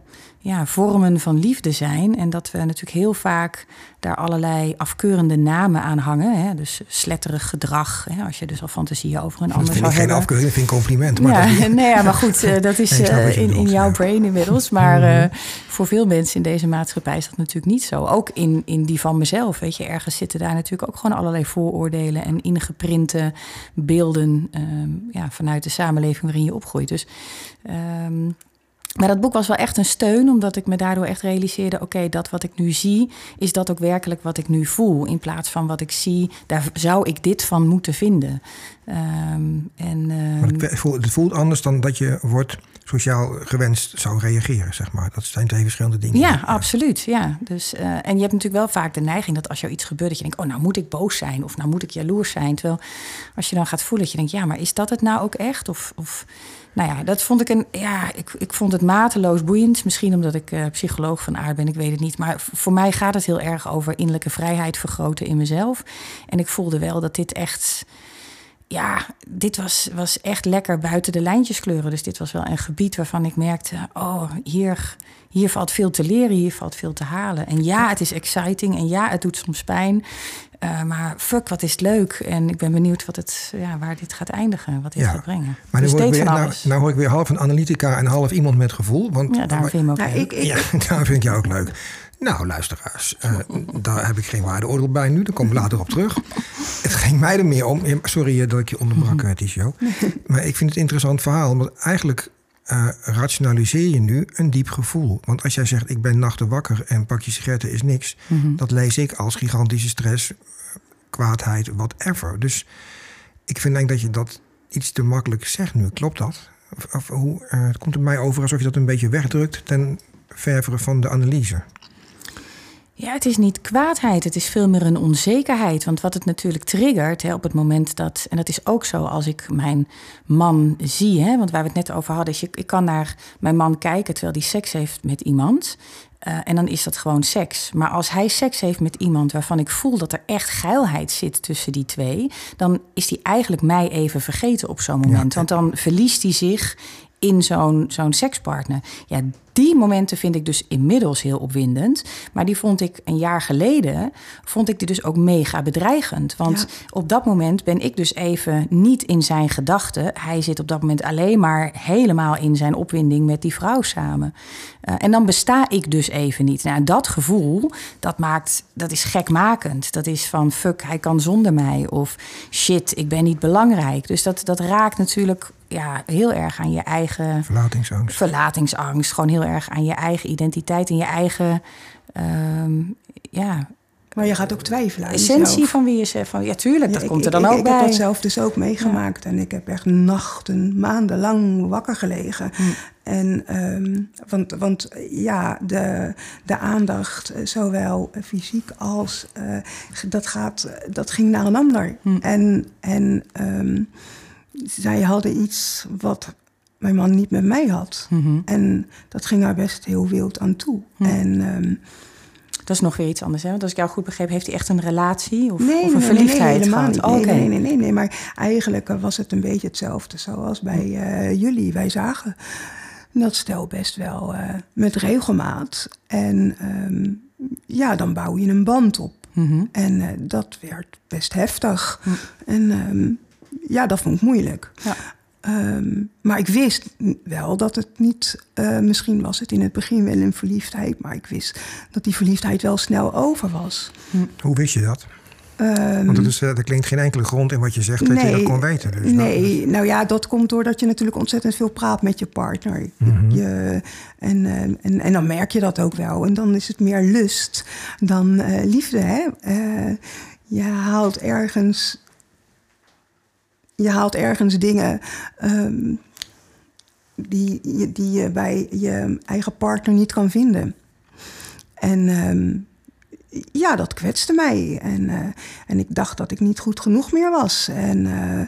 ja, vormen van liefde zijn. En dat we natuurlijk heel vaak daar allerlei afkeurende namen aan hangen. Hè? Dus sletterig gedrag. Hè? Als je dus al fantasieën over een ander zou hebben. geen afkeuring, vind ik compliment. Maar ja, nee, ja, maar goed, uh, dat is uh, in, in jouw brain inmiddels. Maar uh, voor veel mensen in deze maatschappij is dat natuurlijk niet zo. Ook in, in die van mezelf. Weet je, ergens zitten daar natuurlijk ook gewoon allerlei vooroordelen en ingeprinte beelden um, ja, vanuit de samenleving waarin je opgroeit. Dus um, maar dat boek was wel echt een steun, omdat ik me daardoor echt realiseerde: oké, dat wat ik nu zie, is dat ook werkelijk wat ik nu voel. In plaats van wat ik zie, daar zou ik dit van moeten vinden. Um, en, um... maar het, voelt, het voelt anders dan dat je wordt sociaal gewenst zou reageren, zeg maar. Dat zijn twee verschillende dingen. Ja, absoluut. Ja. Dus, uh, en je hebt natuurlijk wel vaak de neiging dat als jou iets gebeurt, dat je denkt: oh, nou moet ik boos zijn of nou moet ik jaloers zijn. Terwijl als je dan gaat voelen, dat je denkt: ja, maar is dat het nou ook echt? Of. of nou ja, dat vond ik een. Ja, ik, ik vond het mateloos boeiend. Misschien omdat ik uh, psycholoog van aard ben, ik weet het niet. Maar voor mij gaat het heel erg over innerlijke vrijheid vergroten in mezelf. En ik voelde wel dat dit echt. Ja, dit was, was echt lekker buiten de lijntjes kleuren. Dus dit was wel een gebied waarvan ik merkte: oh, hier, hier valt veel te leren, hier valt veel te halen. En ja, het is exciting. En ja, het doet soms pijn. Uh, maar fuck, wat is het leuk. En ik ben benieuwd wat het, ja, waar dit gaat eindigen, wat dit gaat brengen. Maar nu, dus hoor ik weer, nou, nou, hoor ik weer half een analytica en half iemand met gevoel. Want, ja, daar vind je ook nou, ik, ik, Ja, daar vind ik jou ook leuk. Nou, luisteraars, uh, daar heb ik geen waardeoordeel bij nu. Daar kom ik later op terug. Het ging mij er meer om. Sorry dat ik je onderbrak, Tisho. Maar ik vind het een interessant verhaal. Want eigenlijk uh, rationaliseer je nu een diep gevoel. Want als jij zegt, ik ben nachten wakker en pak je sigaretten is niks... Mhm. dat lees ik als gigantische stress, kwaadheid, whatever. Dus ik vind denk dat je dat iets te makkelijk zegt nu. Klopt dat? Of, hoe, uh, het komt het mij over alsof je dat een beetje wegdrukt... ten ververen van de analyse. Ja, het is niet kwaadheid, het is veel meer een onzekerheid. Want wat het natuurlijk triggert hè, op het moment dat, en dat is ook zo als ik mijn man zie, hè, want waar we het net over hadden, is je, ik kan naar mijn man kijken terwijl hij seks heeft met iemand. Uh, en dan is dat gewoon seks. Maar als hij seks heeft met iemand waarvan ik voel dat er echt geilheid zit tussen die twee, dan is hij eigenlijk mij even vergeten op zo'n moment. Ja. Want dan verliest hij zich in zo'n zo'n sekspartner. Ja, die momenten vind ik dus inmiddels heel opwindend. Maar die vond ik een jaar geleden, vond ik die dus ook mega bedreigend. Want op dat moment ben ik dus even niet in zijn gedachten. Hij zit op dat moment alleen maar helemaal in zijn opwinding met die vrouw samen. Uh, en dan besta ik dus even niet. Nou, dat gevoel, dat maakt, dat is gekmakend. Dat is van fuck, hij kan zonder mij. Of shit, ik ben niet belangrijk. Dus dat, dat raakt natuurlijk ja, heel erg aan je eigen verlatingsangst. Verlatingsangst. Gewoon heel erg aan je eigen identiteit en je eigen. Um, ja, maar je gaat ook twijfelen. Essentie van wie je zegt van ja, tuurlijk, dat komt er dan ik, ook ik bij. Ik heb dat zelf dus ook meegemaakt ja. en ik heb echt nachten, maandenlang wakker gelegen. Hm. En um, want, want ja, de, de aandacht, zowel fysiek als uh, dat, gaat, dat ging naar een ander. Hm. En, en um, zij hadden iets wat mijn man niet met mij had. Mm -hmm. En dat ging haar best heel wild aan toe. Hm. En, um, dat is nog weer iets anders, hè? Want als ik jou goed begreep, heeft hij echt een relatie of, nee, of een nee, verliefdheid nee, gehad? Niet. Oh, nee, okay. nee, nee, nee, nee, maar eigenlijk was het een beetje hetzelfde zoals bij uh, jullie. Wij zagen dat stel best wel uh, met regelmaat. En um, ja, dan bouw je een band op. Mm -hmm. En uh, dat werd best heftig. En um, ja, dat vond ik moeilijk. Ja. Um, maar ik wist wel dat het niet, uh, misschien was het in het begin wel een verliefdheid, maar ik wist dat die verliefdheid wel snel over was. Hm. Hoe wist je dat? Um, Want dat is, uh, er klinkt geen enkele grond in wat je zegt dat nee, je dat kon weten. Dus nee, dat, nou ja, dat komt doordat je natuurlijk ontzettend veel praat met je partner. Mm -hmm. je, en, uh, en, en dan merk je dat ook wel. En dan is het meer lust dan uh, liefde. Hè? je haalt ergens je haalt ergens dingen um, die, die je bij je eigen partner niet kan vinden. En um, ja, dat kwetste mij. En, uh, en ik dacht dat ik niet goed genoeg meer was. En uh,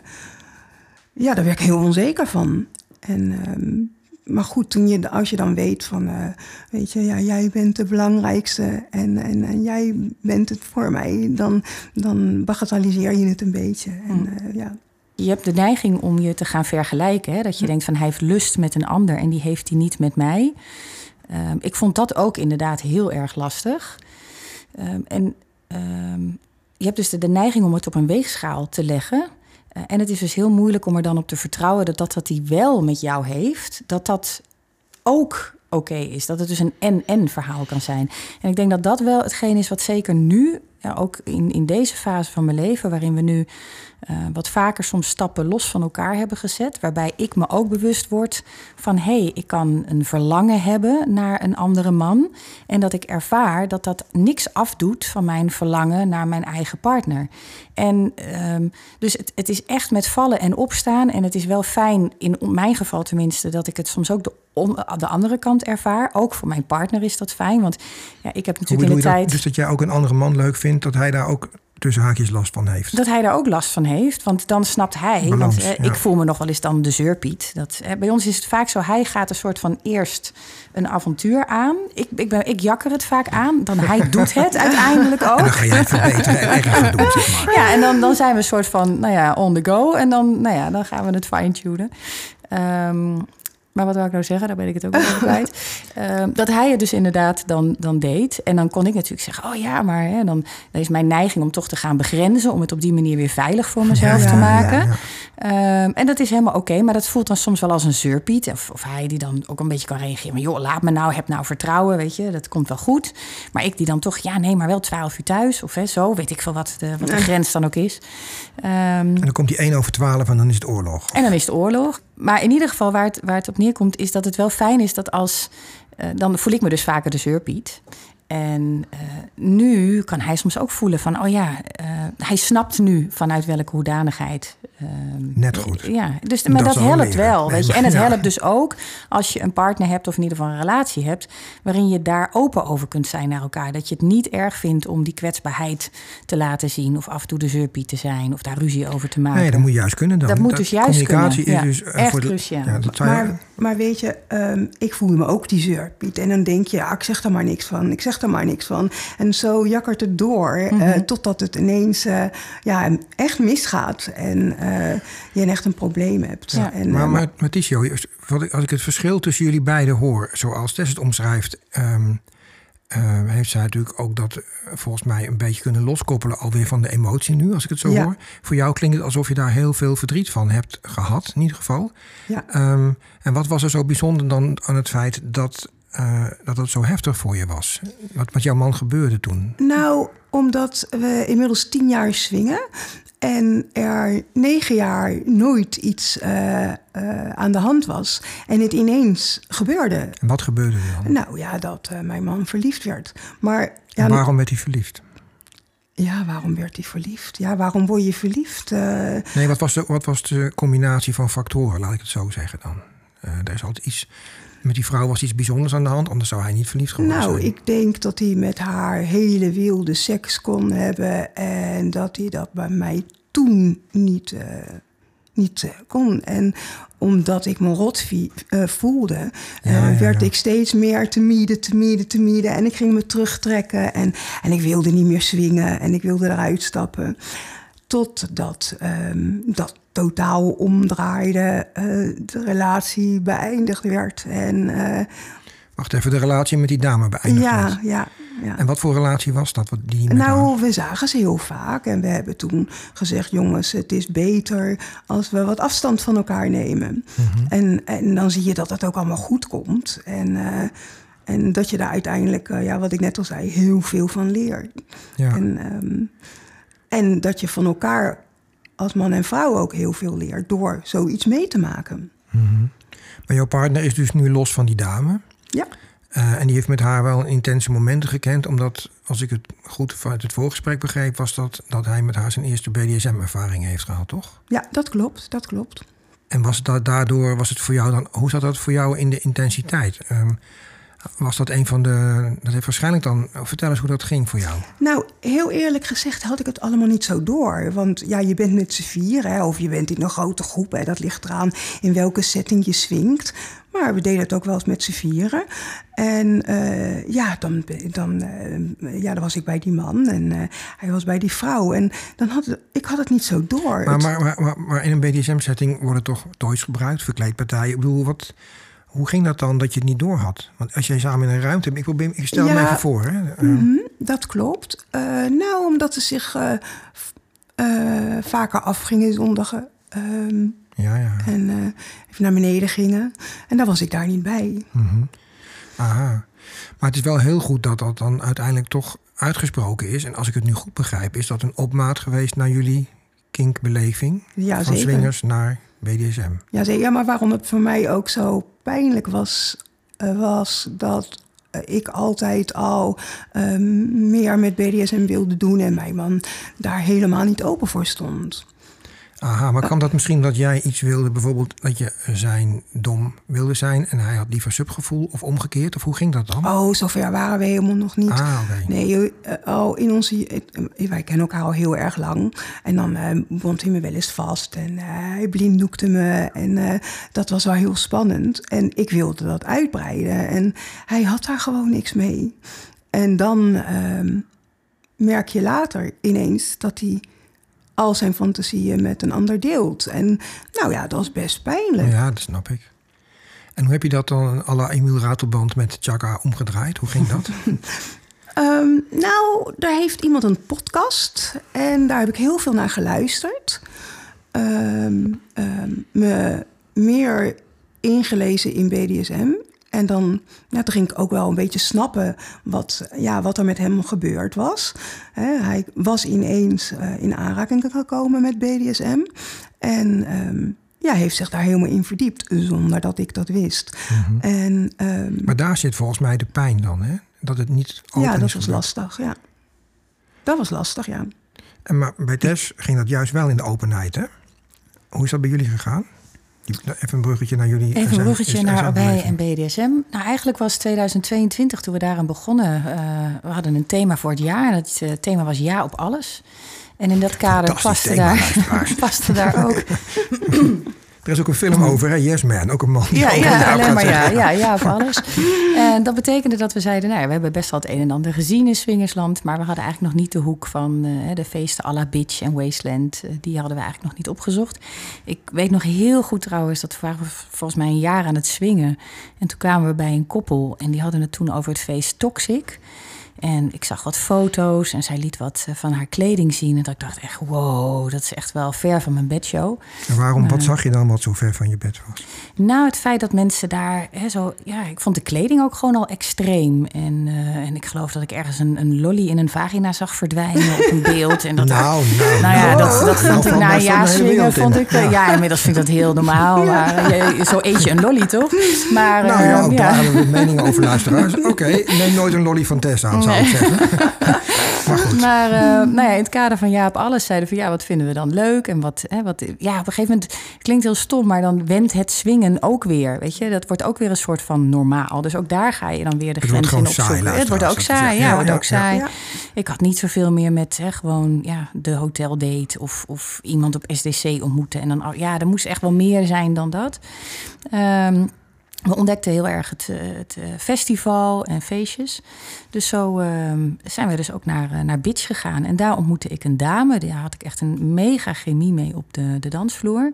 ja, daar werd ik heel onzeker van. En, um, maar goed, toen je, als je dan weet van, uh, weet je, ja, jij bent de belangrijkste en, en, en jij bent het voor mij, dan, dan bagatelliseer je het een beetje. En, uh, ja. Je hebt de neiging om je te gaan vergelijken. Hè? Dat je denkt van hij heeft lust met een ander en die heeft hij niet met mij. Um, ik vond dat ook inderdaad heel erg lastig. Um, en um, je hebt dus de, de, neiging om het op een weegschaal te leggen. Uh, en het is dus heel moeilijk om er dan op te vertrouwen dat dat wat hij wel met jou heeft, dat dat ook oké okay is. Dat het dus een en-en verhaal kan zijn. En ik denk dat dat wel hetgeen is wat zeker nu, ja, ook in, in deze fase van mijn leven, waarin we nu uh, wat vaker soms stappen los van elkaar hebben gezet. Waarbij ik me ook bewust word van hé, hey, ik kan een verlangen hebben naar een andere man. En dat ik ervaar dat dat niks afdoet van mijn verlangen naar mijn eigen partner. En um, dus het, het is echt met vallen en opstaan. En het is wel fijn, in mijn geval tenminste, dat ik het soms ook de, de andere kant ervaar. Ook voor mijn partner is dat fijn. Want ja, ik heb natuurlijk in de tijd. Dat, dus dat jij ook een andere man leuk vindt, dat hij daar ook tussen haakjes last van heeft. Dat hij daar ook last van heeft, want dan snapt hij. Balans, want eh, ja. ik voel me nog wel eens dan de zeurpiet. Dat, eh, bij ons is het vaak zo, hij gaat een soort van eerst een avontuur aan. Ik, ik, ben, ik jakker het vaak aan, dan hij doet het uiteindelijk ook. En dan ga jij verbeteren en erger doen, zeg maar. Ja, en dan, dan zijn we een soort van, nou ja, on the go. En dan, nou ja, dan gaan we het fine-tunen. Um, maar wat wil ik nou zeggen? Daar ben ik het ook over kwijt. Uh, dat hij het dus inderdaad dan, dan deed. En dan kon ik natuurlijk zeggen: Oh ja, maar hè, dan, dan is mijn neiging om toch te gaan begrenzen. Om het op die manier weer veilig voor mezelf Ja, te maken. ja, ja. Um, en dat is helemaal oké. maar dat voelt dan soms wel als een zeurpiet. Of, of hij die dan ook een beetje kan reageren. Maar joh, laat me nou, heb nou vertrouwen. Weet je, dat komt wel goed. Maar ik die dan toch: Ja, nee, maar wel 12 uur thuis. Of hè, zo, weet ik veel wat de, wat de grens dan ook is. Um, En dan komt die 1 over 12 en dan is het oorlog. en dan is het oorlog. Maar in ieder geval, waar het, waar het op neerkomt, is dat het wel fijn is dat als. Uh, dan voel ik me dus vaker de zeurpiet. En uh, nu kan hij soms ook voelen van, oh ja, hij snapt nu vanuit welke hoedanigheid. ehm, Net goed. Ja, dus, maar Dat helpt leren. wel. Weet je. En het ja. helpt dus ook als je een partner hebt, of in ieder geval een relatie hebt, waarin je daar open over kunt zijn naar elkaar. Dat je het niet erg vindt om die kwetsbaarheid te laten zien, of af en toe de zeurpie te zijn, of daar ruzie over te maken. Nee, dat moet je juist kunnen dan. Dat moet dus juist communicatie kunnen, is ja. dus eh, Echt voor de, cruciaal. Ja, Maar, maar weet je, ehm, ik voelde me ook die zeurpiet. En dan denk je, ja, ik zeg er maar niks van. Ik zeg er maar niks van. En zo jakkert het door. eh, Mhm. totdat het ineens eh, ja, echt misgaat. En eh, je echt een probleem hebt. Ja. En, maar, maar ik- als ik het verschil tussen jullie beiden hoor, zoals Tess het omschrijft, ehm, eh, heeft zij natuurlijk ook dat volgens mij een beetje kunnen loskoppelen alweer van de emotie nu, als ik het zo Ja. hoor. Voor jou klinkt het alsof je daar heel veel verdriet van hebt gehad, in ieder geval. ja. Ehm, en wat was er zo bijzonder dan aan het feit dat, eh, dat het zo heftig voor je was? Wat met jouw man gebeurde toen? Nou, omdat we inmiddels tien jaar swingen. En er negen jaar nooit iets eh, eh, aan de hand was. En het ineens gebeurde. En wat gebeurde er dan? Nou ja, dat mijn man verliefd werd. Maar ja, En waarom werd hij verliefd? ja, waarom werd hij verliefd? Ja, waarom word je verliefd? Nee, wat was, de, wat was de combinatie van factoren, laat ik het zo zeggen dan? Er is altijd iets. Met die vrouw was iets bijzonders aan de hand, anders zou hij niet verliefd geworden nou, zijn. ik denk dat hij met haar hele wilde seks kon hebben. En dat hij dat bij mij toen niet, eh, niet eh, kon. En omdat ik me rot eh, voelde, Ja, ja, werd ik steeds meer te mieden, te mieden, te mieden. En ik ging me terugtrekken. En, en ik wilde niet meer swingen. En ik wilde eruit stappen. Totdat ehm, dat totaal omdraaide, eh, de relatie beëindigd werd. En eh, Wacht even, de relatie met die dame beëindigd ja, werd. ja, ja. En wat voor relatie was dat? Wat die haar- Nou, we zagen ze heel vaak en we hebben toen gezegd: jongens, het is beter als we wat afstand van elkaar nemen. Mhm. en, en dan zie je dat het ook allemaal goed komt. En, eh, en dat je daar uiteindelijk, ja, wat ik net al zei, heel veel van leert. ja. En, ehm, en dat je van elkaar als man en vrouw ook heel veel leert door zoiets mee te maken. Maar jouw partner is dus nu los van die dame. Ja. Eh, en die heeft met haar wel intense momenten gekend. Omdat, als ik het goed vanuit het voorgesprek begreep, was dat, dat hij met haar zijn eerste BDSM-ervaring heeft gehad, toch? Ja, dat klopt, dat klopt. En was dat daardoor, was het voor jou dan, hoe zat dat voor jou in de intensiteit? Ehm, was dat een van de, dat heeft waarschijnlijk dan, vertel eens hoe dat ging voor jou. Nou, heel eerlijk gezegd had ik het allemaal niet zo door. Want ja, je bent met z'n vier, hè, of je bent in een grote groep. Hè, dat ligt eraan in welke setting je swingt. Maar we deden het ook wel eens met z'n vieren. En eh, ja, dan, dan, eh, ja, dan was ik bij die man en eh, hij was bij die vrouw. En dan had het- ik had het niet zo door. Maar, maar, maar, maar in een BDSM-setting worden toch toys gebruikt, verkleedpartijen. Ik bedoel, wat, hoe ging dat dan dat je het niet door had? Want als jij samen in een ruimte, ik, probeer, ik stel me Ja, even voor. Hè? Mhm, dat klopt. Eh, nou, omdat ze zich eh, eh, vaker afgingen zondagen. ehm, ja, ja. En eh, even naar beneden gingen. En daar was ik daar niet bij. Mhm. Aha. Maar het is wel heel goed dat dat dan uiteindelijk toch uitgesproken is. En als ik het nu goed begrijp, is dat een opmaat geweest naar jullie kinkbeleving. Ja, van zeker. swingers naar BDSM. Ja, zeker. Ja, maar waarom het voor mij ook zo pijnlijk was, eh, was dat eh, ik altijd al ehm, meer met BDSM wilde doen en mijn man daar helemaal niet open voor stond. Aha, maar kan dat misschien dat jij iets wilde, bijvoorbeeld dat je zijn dom wilde zijn en hij had liever subgevoel of omgekeerd? Of hoe ging dat dan? Oh, zover waren we helemaal nog niet. ah. Nee, eh, al in onze, eh, wij kennen elkaar al heel erg lang. En dan eh, bond hij me wel eens vast en eh, hij blinddoekte me. En eh, dat was wel heel spannend. En ik wilde dat uitbreiden. En hij had daar gewoon niks mee. En dan ehm, merk je later ineens dat hij al zijn fantasieën met een ander deelt. En nou ja, dat is best pijnlijk. Ja, dat snap ik. En hoe heb je dat dan à la Emiel Ratelband met Chaka omgedraaid? Hoe ging dat? Ehm, nou, daar heeft iemand een podcast en daar heb ik heel veel naar geluisterd. Ehm, ehm, me meer ingelezen in BDSM. En dan, ja, toen ging ik ook wel een beetje snappen wat, ja, wat er met hem gebeurd was. Hij was ineens eh, in aanraking gekomen met BDSM. En ehm, ja, heeft zich daar helemaal in verdiept, zonder dat ik dat wist. En, ehm, maar daar zit volgens mij de pijn dan, hè? Dat het niet open ja, dat is was lastig, ja. Dat was lastig, ja. En maar bij Tess ging dat juist wel in de openheid, hè? Hoe is dat bij jullie gegaan? Even een bruggetje naar jullie. Even een bruggetje naar bij en BDSM. Nou, eigenlijk was 2022 toen we daaraan begonnen. Uh, we hadden een thema voor het jaar. En het uh, thema was ja op alles. En in dat kader paste daar, paste daar ook er is ook een film over, hè? Yes Man, ook een man. Ja, ja alleen maar ja, ja, ja, op alles. En dat betekende dat we zeiden, nou ja, we hebben best wel het een en ander gezien in Swingersland, maar we hadden eigenlijk nog niet de hoek van uh, de feesten à la Beach en Wasteland. Uh, die hadden we eigenlijk nog niet opgezocht. Ik weet nog heel goed trouwens, dat we waren volgens mij een jaar aan het swingen. En toen kwamen we bij een koppel en die hadden het toen over het feest Toxic. En ik zag wat foto's en zij liet wat eh, van haar kleding zien. En dat ik dacht echt, wow, dat is echt wel ver van mijn bedshow. En waarom, wat zag je dan wat zo ver van je bed was? Nou, het feit dat mensen daar hè, zo... Ja, ik vond de kleding ook gewoon al extreem. En, uh, en ik geloof dat ik ergens een, een lolly in een vagina zag verdwijnen op een beeld. En dat nou, nou, nou ja, dat, dat vond ik na jaar swingen, vond ik... Ja. ja, inmiddels vind ik dat heel normaal. Maar je, zo eet je een lolly, toch? Maar, nou ja, ook ja. daar hebben we meningen over luisteraars. Oké, neem nooit een lolly van Tess aan, zou ik zeggen. maar uh, nou ja, in het kader van ja op alles zeiden van ja, wat vinden we dan leuk? En wat, hè, wat ja, op een gegeven moment klinkt heel stom, maar dan wendt het swingen ook weer. Weet je, dat wordt ook weer een soort van normaal. Dus ook daar ga je dan weer de grens in opzoeken. Saai, het wordt ook saai, ja, ja, wordt ook saai. Ik had niet zoveel meer met hè, gewoon ja, de hoteldate of, of iemand op SDC ontmoeten. En dan, ja, er moest echt wel meer zijn dan dat. Um, we ontdekten heel erg het, eh, het, eh, festival en feestjes. Dus zo ehm, zijn we dus ook naar, uh, naar Bitch gegaan. En daar ontmoette ik een dame. Daar had ik echt een mega chemie mee op de, de dansvloer.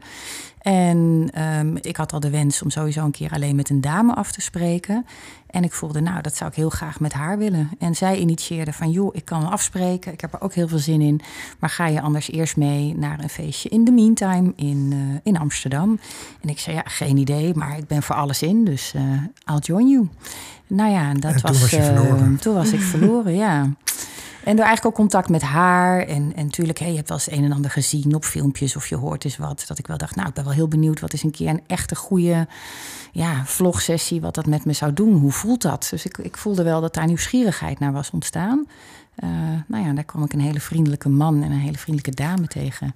En um, ik had al de wens om sowieso een keer alleen met een dame af te spreken. En ik voelde, nou, dat zou ik heel graag met haar willen. En zij initieerde van, joh, ik kan afspreken. Ik heb er ook heel veel zin in. Maar ga je anders eerst mee naar een feestje in the meantime in, uh, in Amsterdam? En ik zei, ja, geen idee, maar ik ben voor alles in. Dus uh, I'll join you. Nou ja, en dat en was... Toen was je verloren. Toen was ik verloren, ja. En door eigenlijk ook contact met haar. En, en natuurlijk, hey, je hebt wel eens een en ander gezien op filmpjes of je hoort eens wat. Dat ik wel dacht, nou, ik ben wel heel benieuwd. Wat is een keer een echte goede ja, vlogsessie, wat dat met me zou doen? Hoe voelt dat? Dus ik, ik voelde wel dat daar nieuwsgierigheid naar was ontstaan. Uh, nou ja, daar kwam ik een hele vriendelijke man en een hele vriendelijke dame tegen.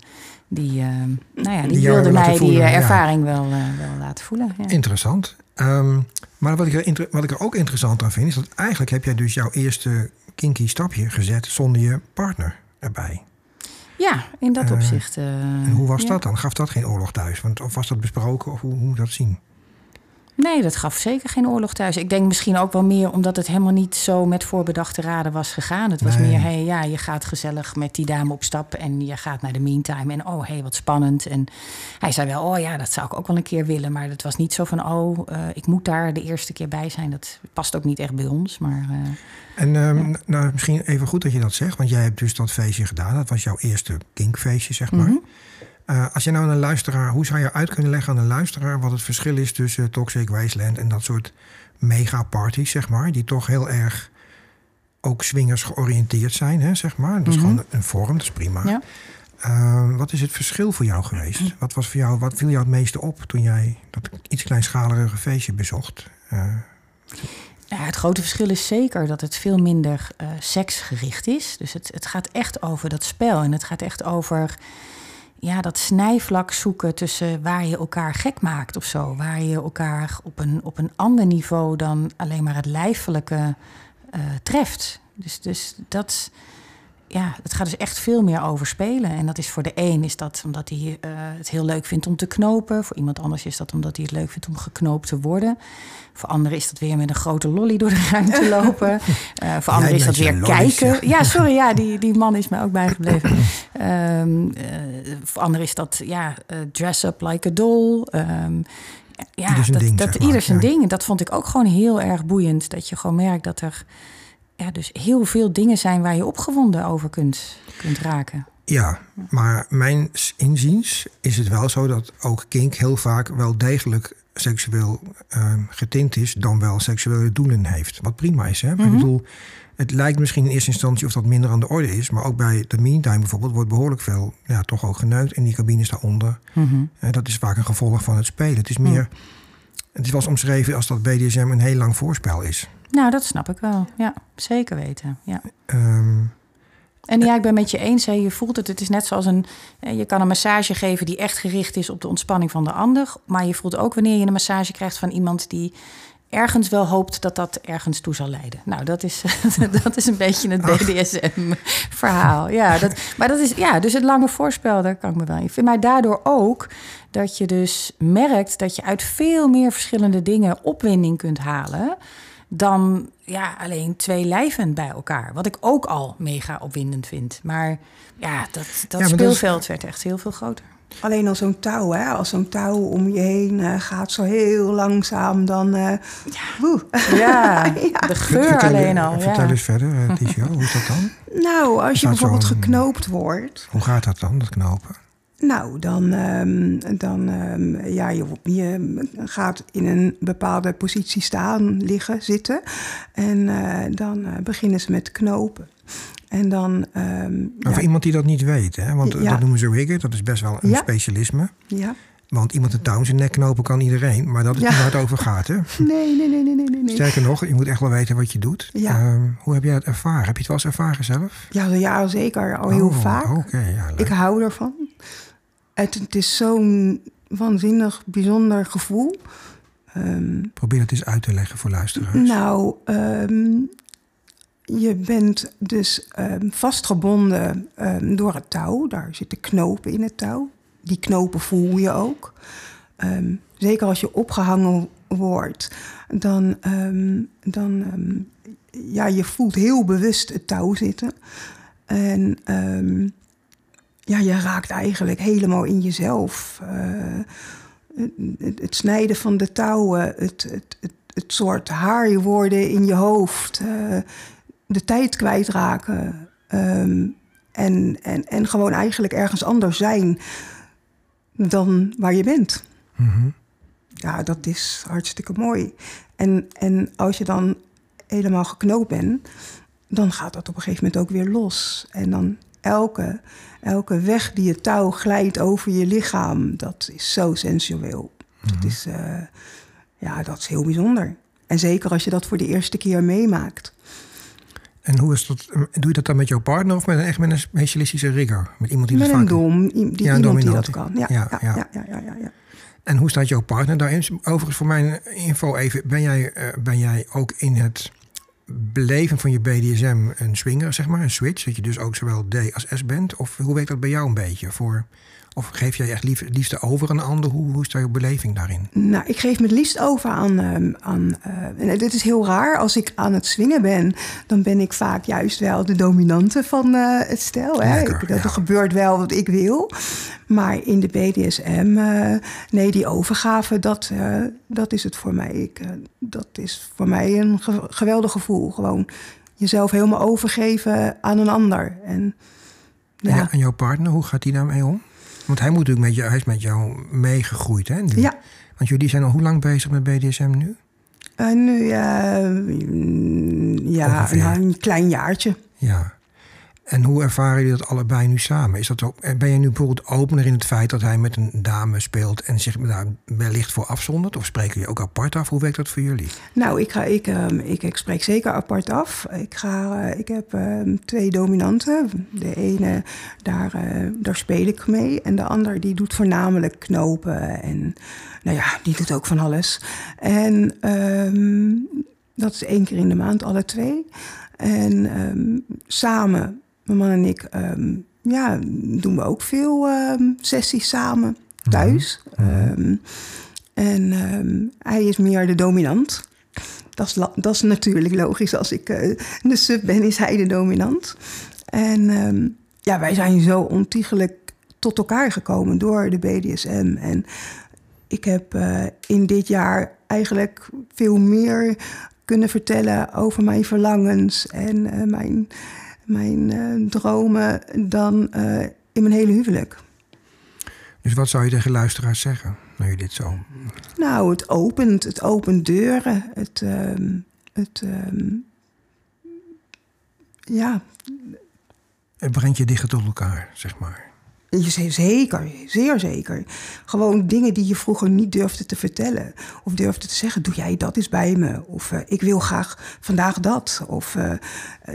Die, uh, nou ja, die, die wilde mij voelen, die uh, ervaring ja. wel, wel laten voelen. Ja. Interessant. Um, maar wat ik, er, wat ik er ook interessant aan vind, is dat eigenlijk heb jij dus jouw eerste kinky stapje gezet zonder je partner erbij. Ja, in dat opzicht. en hoe was dat dan? Gaf dat geen oorlog thuis? Want, of was dat besproken? Of hoe, hoe moet dat zien? Nee, dat gaf zeker geen oorlog thuis. Ik denk misschien ook wel meer omdat het helemaal niet zo met voorbedachte raden was gegaan. Het was nee. meer, hey, ja, je gaat gezellig met die dame op stap en je gaat naar de meantime. En oh, hey, wat spannend. En hij zei wel, oh ja, dat zou ik ook wel een keer willen. Maar het was niet zo van, oh, uh, ik moet daar de eerste keer bij zijn. Dat past ook niet echt bij ons. Maar, uh, en um, ja. nou, misschien even goed dat je dat zegt, want jij hebt dus dat feestje gedaan. Dat was jouw eerste kinkfeestje, zeg maar. Mm -hmm. Uh, als je nou een luisteraar, hoe zou je uit kunnen leggen aan een luisteraar wat het verschil is tussen Toxic Wasteland en dat soort mega-parties, zeg maar, die toch heel erg ook swingers georiënteerd zijn, hè, zeg maar. Dat is mm -hmm. gewoon een vorm, dat is prima. Ja. Uh, wat is het verschil voor jou geweest? Mm. Wat, was voor jou, wat viel jou het meeste op toen jij dat iets kleinschalige feestje bezocht? Ja, het grote verschil is zeker dat het veel minder uh, seksgericht is. Dus het, het gaat echt over dat spel en het gaat echt over ja, dat snijvlak zoeken tussen waar je elkaar gek maakt of zo. Waar je elkaar op een, op een ander niveau dan alleen maar het lijfelijke uh, treft. Dus, dus dat, ja, het gaat dus echt veel meer over spelen. En dat is voor de een is dat omdat hij uh, het heel leuk vindt om te knopen. Voor iemand anders is dat omdat hij het leuk vindt om geknoopt te worden. Voor anderen is dat weer met een grote lolly door de ruimte lopen. Uh, voor anderen is dat weer lollies, kijken. Ja. ja, sorry, ja, die, die man is mij ook bijgebleven. um, uh, voor anderen is dat ja, dress up like a doll. Um, ja, ieder zijn dat, ding, dat ieder zijn Ja. ding. Dat vond ik ook gewoon heel erg boeiend. Dat je gewoon merkt dat er ja, dus heel veel dingen zijn waar je opgewonden over kunt, kunt raken. Ja, maar mijn inziens is het wel zo dat ook kink heel vaak wel degelijk seksueel uh, getint is, dan wel seksuele doelen heeft. Wat prima is, hè? Maar Mhm. ik bedoel, het lijkt misschien in eerste instantie of dat minder aan de orde is, maar ook bij de meantime bijvoorbeeld wordt behoorlijk veel, ja, toch ook geneukt in die cabines daaronder. Eh, dat is vaak een gevolg van het spelen. Het is meer, wel eens omschreven als dat BDSM een heel lang voorspel is. Nou, dat snap ik wel. Ja, zeker weten. Ja. Ehm, En ja, ik ben met je eens. Hè. Je voelt het. Het is net zoals een. Je kan een massage geven die echt gericht is op de ontspanning van de ander. Maar je voelt ook wanneer je een massage krijgt van iemand die ergens wel hoopt dat dat ergens toe zal leiden. Nou, dat is, dat is een beetje het BDSM-verhaal. Ja, dat, maar dat is ja, dus het lange voorspel, daar kan ik me wel. Ik vind mij daardoor ook dat je dus merkt dat je uit veel meer verschillende dingen opwinding kunt halen dan ja, alleen twee lijven bij elkaar. Wat ik ook al mega opwindend vind. Maar ja, dat, dat speelveld werd echt heel veel groter. Alleen al zo'n touw, hè? Als zo'n touw om je heen uh, gaat zo heel langzaam, dan... Uh, ja. ja. de geur alleen al. Vertel ja. eens verder, uh, Tisha, hoe is dat dan? Nou, als je bijvoorbeeld geknoopt wordt... Hoe gaat dat dan, dat knopen? Nou, dan, um, dan um, ja, je, je, gaat in een bepaalde positie staan, liggen, zitten. En uh, dan uh, beginnen ze met knopen. En dan. Um, maar voor iemand die dat niet weet, hè? want ja. dat noemen ze rigger, dat is best wel een ja. specialisme. Ja. Want iemand een touw in zijn nek knopen kan iedereen, maar dat is niet waar het over gaat. Hè? Nee, nee, nee, nee, nee, nee. Sterker nog, je moet echt wel weten wat je doet. Ja. Uh, hoe heb jij het ervaren? Heb je het wel eens ervaren zelf? Ja, ja zeker. Al heel oh, vaak. Okay, ja, ik hou ervan. Het, het is zo'n waanzinnig, bijzonder gevoel. Um, Probeer het eens uit te leggen voor luisteraars. Nou, um, je bent dus um, vastgebonden door het touw. Daar zitten knopen in het touw. Die knopen voel je ook. zeker als je opgehangen wordt, dan, dan ja, je voelt heel bewust het touw zitten. En ja, je raakt eigenlijk helemaal in jezelf. Uh, het, snijden van de touwen, het, het, het, het soort haar worden in je hoofd, uh, de tijd kwijtraken. Um, en, en, en gewoon eigenlijk ergens anders zijn dan waar je bent. Mm -hmm. Ja, dat is hartstikke mooi. En, en als je dan helemaal geknoopt bent, dan gaat dat op een gegeven moment ook weer los. En dan elke, elke weg die het touw glijdt over je lichaam, dat is zo sensueel. Mm -hmm. dat, is, uh, ja, dat is heel bijzonder. En zeker als je dat voor de eerste keer meemaakt. En hoe is dat? Doe je dat dan met jouw partner of met een, echt met een specialistische rigger? Met iemand die met dat vaak... dom, die, ja, iemand die dat kan. Ja, ja, ja, ja. ja, ja, ja En hoe staat jouw partner daarin? Overigens, voor mijn info even, ben jij, uh, ben jij ook in het beleven van je BDSM een swinger, zeg maar, een switch? Dat je dus ook zowel D als S bent? Of hoe werkt dat bij jou een beetje? Voor, of geef jij echt lief, liefste over aan een ander? Hoe, hoe is jouw beleving daarin? Nou, ik geef me het liefst over aan... Um, aan uh, en dit is heel raar. Als ik aan het swingen ben, dan ben ik vaak juist wel de dominante van uh, het stel. Hè? Lekker, ik, dat ja. gebeurt wel wat ik wil. Maar in de BDSM, uh, nee, die overgave, dat, dat is het voor mij. Ik, dat is voor mij een ge geweldig gevoel. Gewoon jezelf helemaal overgeven aan een ander. En, ja. ja en jouw partner, hoe gaat die daarmee om? Want hij, moet natuurlijk met jou, hij is met jou meegegroeid, hè? Nu. Ja. Want jullie zijn al hoe lang bezig met BDSM nu? Uh, nu, ja, ja nou, een klein jaartje. Ja. En hoe ervaren jullie dat allebei nu samen? Is dat ook, ben je nu bijvoorbeeld opener in het feit dat hij met een dame speelt en zich daar wellicht voor afzondert? Of spreken jullie ook apart af? Hoe werkt dat voor jullie? Nou, ik, ga, ik, um, ik, spreek zeker apart af. Ik, ga, uh, ik heb um, twee dominanten. De ene, daar, uh, daar speel ik mee. En de ander, die doet voornamelijk knopen. En nou ja, die doet ook van alles. En um, dat is één keer in de maand, alle twee. En samen mijn man en ik um, ja, doen we ook veel um, sessies samen thuis. Mm -hmm. um, en hij is meer de dominant. Dat is, dat is natuurlijk logisch. Als ik uh, de sub ben, is hij de dominant. En ja, wij zijn zo ontiegelijk tot elkaar gekomen door de BDSM. En ik heb uh, in dit jaar eigenlijk veel meer kunnen vertellen over mijn verlangens en uh, mijn mijn uh, dromen dan uh, in mijn hele huwelijk. Dus wat zou je tegen luisteraars zeggen, nou je dit zo... Nou, het opent, het opent deuren. Het, uh, het ja... Het brengt je dichter tot elkaar, zeg maar. Zeker, zeer zeker. Gewoon dingen die je vroeger niet durfde te vertellen. Of durfde te zeggen, doe jij dat eens bij me? Of uh, ik wil graag vandaag dat. Of uh,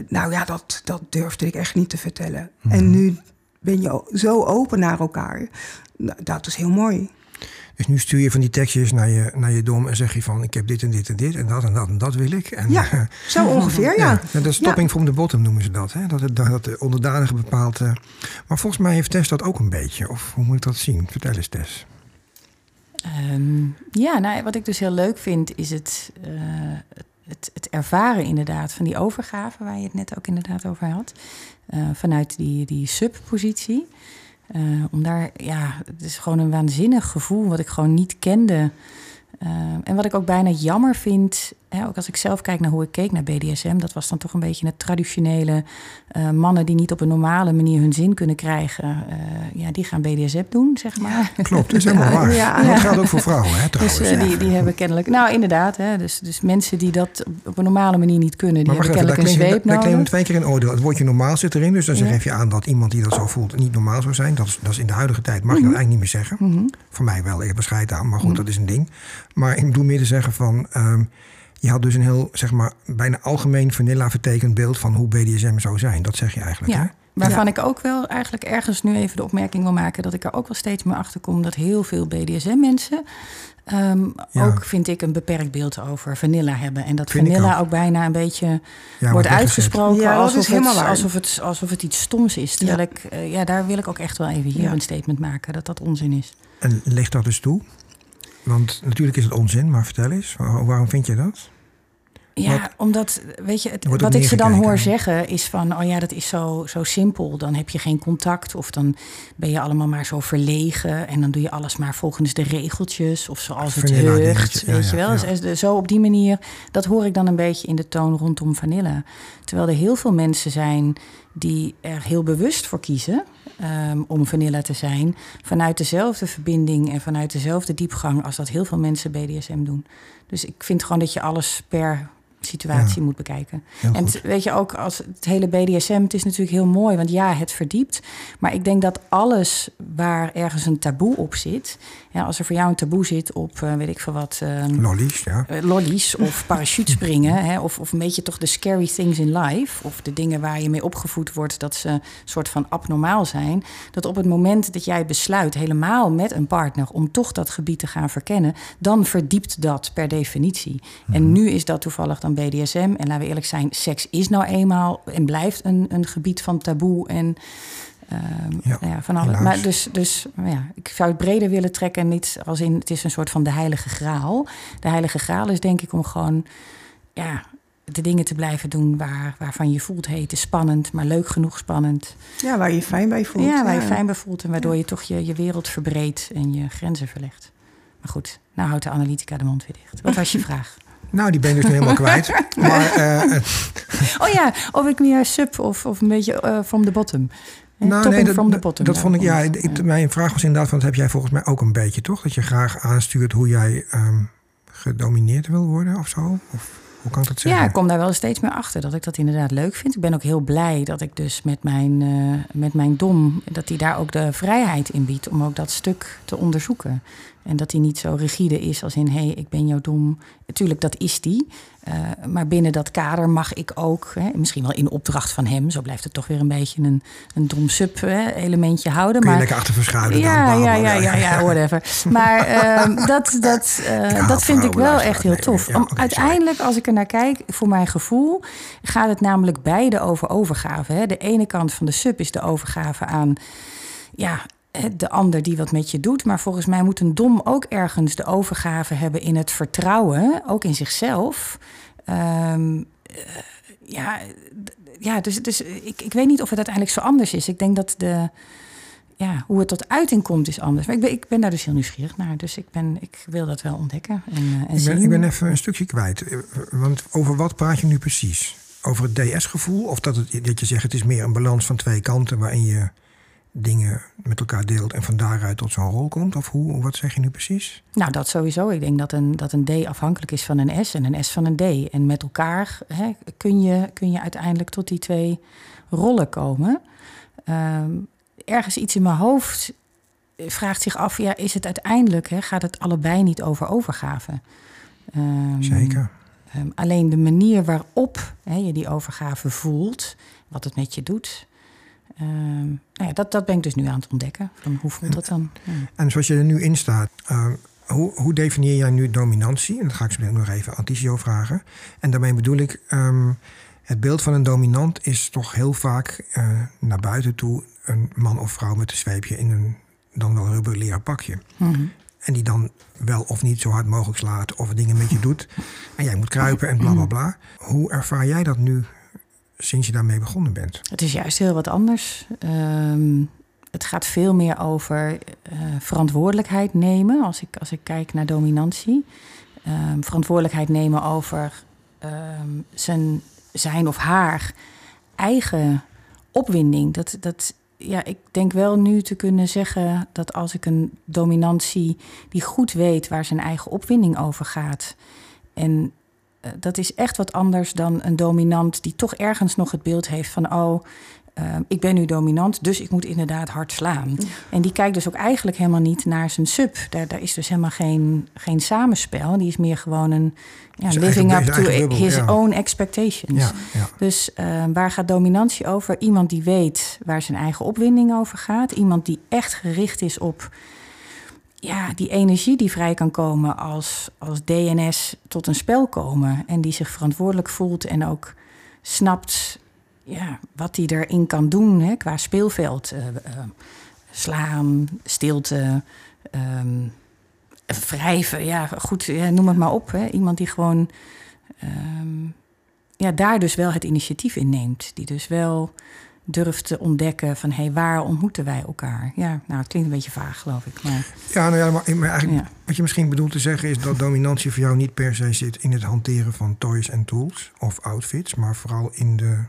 nou ja, dat, dat durfde ik echt niet te vertellen. Mhm. En nu ben je zo open naar elkaar. Nou, dat is heel mooi. Dus nu stuur je van die tekstjes naar je, naar je dom en zeg je van ik heb dit en dit en dit en dat en dat en dat wil ik. En, ja, eh, zo ongeveer, ja. ja. Dat is stopping from the bottom noemen ze dat. Hè? Dat, het, dat de onderdanige bepaalt. eh, maar volgens mij heeft Tess dat ook een beetje. Of hoe moet ik dat zien? Vertel eens Tess. Ehm, ja, nou, wat ik dus heel leuk vind is het, eh, het, het ervaren inderdaad van die overgave... waar je het net ook inderdaad over had. eh, vanuit die, die subpositie. Eh, om daar, ja, het is gewoon een waanzinnig gevoel wat ik gewoon niet kende. Uh, en wat ik ook bijna jammer vind, hè, ook als ik zelf kijk naar hoe ik keek naar BDSM, dat was dan toch een beetje het traditionele uh, mannen die niet op een normale manier hun zin kunnen krijgen, uh, ja, die gaan BDSM doen, zeg maar. Ja, klopt, dat is helemaal waar. Ja, ja. Dat geldt ook voor vrouwen, hè, trouwens. Dus die, die hebben kennelijk, nou inderdaad, hè, dus, dus mensen die dat op een normale manier niet kunnen, die maar hebben kennelijk even, een zweep nodig. claimen twee keer in oordeel. Het woordje normaal zit erin, dus dan geef je aan dat iemand die dat zo voelt niet normaal zou zijn. Dat is, dat is in de huidige tijd, mag je Mhm. dat eigenlijk niet meer zeggen. Mm -hmm. Voor mij wel, ik heb er scheid aan, maar goed, dat is een ding. Maar ik bedoel meer te zeggen van... Um, je had dus een heel, zeg maar, bijna algemeen vanilla vertekend beeld van hoe BDSM zou zijn. Dat zeg je eigenlijk, ja. hè? Waarvan ja. ik ook wel eigenlijk ergens nu even de opmerking wil maken... dat ik er ook wel steeds meer achter kom dat heel veel BDSM-mensen... Um, ja. ook vind ik een beperkt beeld over vanilla hebben. En dat Vind vanilla ook. ook. bijna een beetje ja, wordt uitgesproken ja, alsof, het, waar. alsof, het, alsof het iets stoms is. Terwijl ik, uh, ja, daar wil ik ook echt wel even hier een statement maken dat dat onzin is. En leg dat dus toe? Want natuurlijk is het onzin, maar vertel eens, waarom vind je dat? Ja, wat, omdat, weet je, het, wat ik ze dan hoor zeggen is van, oh ja, dat is zo, zo simpel. Dan heb je geen contact of dan ben je allemaal maar zo verlegen en dan doe je alles maar volgens de regeltjes of zoals het heugt, weet je wel. Dus zo op die manier, dat hoor ik dan een beetje in de toon rondom vanilla. Terwijl er heel veel mensen zijn die er heel bewust voor kiezen um, om vanilla te zijn, vanuit dezelfde verbinding en vanuit dezelfde diepgang als dat heel veel mensen BDSM doen. Dus ik vind gewoon dat je alles per situatie Ja. moet bekijken. En het- weet je ook, als het hele BDSM, het is natuurlijk heel mooi, want ja, het verdiept. Maar ik denk dat alles waar ergens een taboe op zit, ja, als er voor jou een taboe zit op, eh, weet ik veel wat, ehm, Lollies, ja. eh, lollies of parachutespringen, hè, of, of een beetje toch de scary things in life, of de dingen waar je mee opgevoed wordt dat ze een soort van abnormaal zijn, dat op het moment dat jij besluit, helemaal met een partner, om toch dat gebied te gaan verkennen, dan verdiept dat per definitie. En nu is dat toevallig dan BDSM. En laten we eerlijk zijn, seks is nou eenmaal en blijft een, een gebied van taboe en ehm, Ja, nou ja, van alles. Maar dus, dus ja, ik zou het breder willen trekken. Niet als in het is een soort van de heilige graal. De heilige graal is denk ik om gewoon ja, de dingen te blijven doen waar, waarvan je voelt, hey, het is spannend, maar leuk genoeg spannend. Ja, waar je fijn bij voelt. ja, waar je fijn bij voelt en waardoor je toch je, je wereld verbreedt en je grenzen verlegt. Maar goed, nou houdt de analytica de mond weer dicht. Wat was je vraag? Nou, die ben ik dus nu helemaal kwijt. Maar eh, Oh ja, of ik meer sub of, of een beetje eh, from the bottom. Nou, topping dat, from the dat- bottom. dat vond ik, ja, ik, mijn vraag was inderdaad, van dat heb jij volgens mij ook een beetje, toch? Dat je graag aanstuurt hoe jij ehm, gedomineerd wil worden of zo? Of hoe kan ik dat zeggen? Ja, ik kom daar wel steeds meer achter dat ik dat inderdaad leuk vind. Ik ben ook heel blij dat ik dus met mijn, eh, met mijn dom... dat hij daar ook de vrijheid in biedt om ook dat stuk te onderzoeken. En dat hij niet zo rigide is als in... hé, hey, ik ben jouw dom. Natuurlijk, dat is die. Eh, maar binnen dat kader mag ik ook... Hè, misschien wel in opdracht van hem... zo blijft het toch weer een beetje een, een dom-sub-elementje houden. Kun je maar, lekker achter verschuilen dan? ja, bla, ja, ja, ja, ja, whatever. Maar ehm, dat, dat, eh, dat vind ik wel echt heel Nee, tof. ja, uiteindelijk, als ik er naar kijk, voor mijn gevoel... gaat het namelijk beide over overgave. Hè. De ene kant van de sub is de overgave aan... Ja, de ander die wat met je doet. Maar volgens mij moet een dom ook ergens de overgave hebben in het vertrouwen, ook in zichzelf. Ehm, eh, ja, ja, dus, dus ik, ik weet niet of het uiteindelijk zo anders is. Ik denk dat de, ja, hoe het tot uiting komt is anders. Maar ik ben, ik ben daar dus heel nieuwsgierig naar. Dus ik, ben, ik wil dat wel ontdekken en, eh, en Ik zien. ben, ik ben even een stukje kwijt. Eh, Want over wat praat je nu precies? Over het DS-gevoel? Of dat, het, dat je zegt het is meer een balans van twee kanten... waarin je dingen met elkaar deelt en van daaruit tot zo'n rol komt? Of hoe, wat zeg je nu precies? Nou, dat sowieso. Ik denk dat een, dat een D afhankelijk is van een S en een S van een D. En met elkaar hè, kun, je, kun je uiteindelijk tot die twee rollen komen. Ehm, ergens iets in mijn hoofd vraagt zich af: ja, is het uiteindelijk, hè, gaat het allebei niet over overgave? Ehm, Zeker. Ehm, alleen de manier waarop hè, je die overgave voelt, wat het met je doet. Um, nou ja, dat, dat ben ik dus nu aan het ontdekken. Van hoe voelt dat dan? En zoals je er nu in staat, hoe, hoe, definieer jij nu dominantie? En dat ga ik zo nog even aan Ticio vragen. En daarmee bedoel ik, het beeld van een dominant is toch heel vaak uh, naar buiten toe een man of vrouw met een zweepje in een dan wel rubber pakje. Mhm. En die dan wel of niet zo hard mogelijk slaat of dingen met je doet. En jij moet kruipen en bla bla bla. Hoe ervaar jij dat nu sinds je daarmee begonnen bent? Het is juist heel wat anders. Um, het gaat veel meer over uh, verantwoordelijkheid nemen. Als ik, als ik kijk naar dominantie. Um, verantwoordelijkheid nemen over um, zijn, zijn of haar eigen opwinding. Dat, dat ja, ik denk wel nu te kunnen zeggen dat als ik een dominantie die goed weet waar zijn eigen opwinding over gaat. En dat is echt wat anders dan een dominant die toch ergens nog het beeld heeft van: oh, uh, ik ben nu dominant, dus ik moet inderdaad hard slaan. En die kijkt dus ook eigenlijk helemaal niet naar zijn sub. Daar, daar is dus helemaal geen, geen samenspel. Die is meer gewoon een ja, living up to his own expectations. Ja, ja. Dus uh, waar gaat dominantie over? Iemand die weet waar zijn eigen opwinding over gaat. Iemand die echt gericht is op ja, die energie die vrij kan komen als, als DNS tot een spel komen. En die zich verantwoordelijk voelt en ook snapt ja, wat hij erin kan doen hè, qua speelveld. Uh, uh, slaan, stilte, um, wrijven. Ja, goed, noem het maar op. Hè. Iemand die gewoon um, ja, daar dus wel het initiatief in neemt. Die dus wel durft te ontdekken van hé, hey, waar ontmoeten wij elkaar? Ja, nou, het klinkt een beetje vaag, geloof ik. Maar, ja, nou ja, maar, maar eigenlijk wat je misschien bedoelt te zeggen is dat dominantie voor jou niet per se zit in het hanteren van toys en tools of outfits, maar vooral in de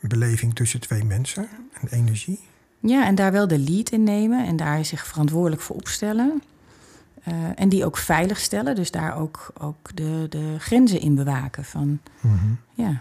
beleving tussen twee mensen en energie. Ja, en daar wel de lead in nemen en daar zich verantwoordelijk voor opstellen. Uh, en die ook veilig stellen, dus daar ook, ook de, de grenzen in bewaken. Van, mm -hmm. Ja,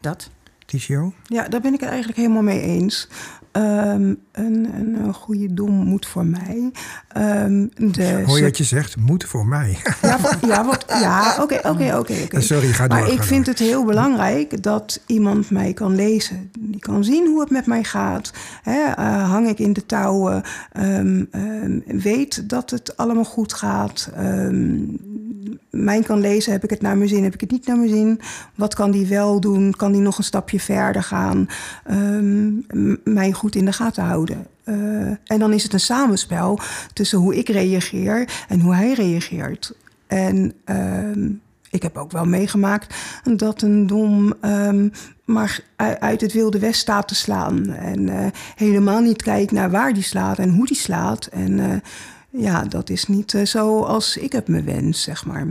dat. Ticio? Ja, daar ben ik het eigenlijk helemaal mee eens. Um, een, een, goede dom moet voor mij. Um, de Hoor je wat je zegt? Moet voor mij. Ja, ja, wat, ja oké, oké, oké. Sorry, ga door. Maar ik vind het heel belangrijk dat iemand mij kan lezen. Die kan zien hoe het met mij gaat. Hè, uh, hang ik in de touwen? Um, weet dat het allemaal goed gaat? Mijn kan lezen, heb ik het naar mijn zin, heb ik het niet naar mijn zin? Wat kan die wel doen? Kan die nog een stapje verder gaan? Um, mij goed in de gaten houden. Uh, en dan is het een samenspel tussen hoe ik reageer en hoe hij reageert. En uh, ik heb ook wel meegemaakt dat een dom um, maar uit het wilde west staat te slaan. En uh, helemaal niet kijkt naar waar die slaat en hoe die slaat. En uh, ja, dat is niet uh, zo als ik het me wens, zeg maar.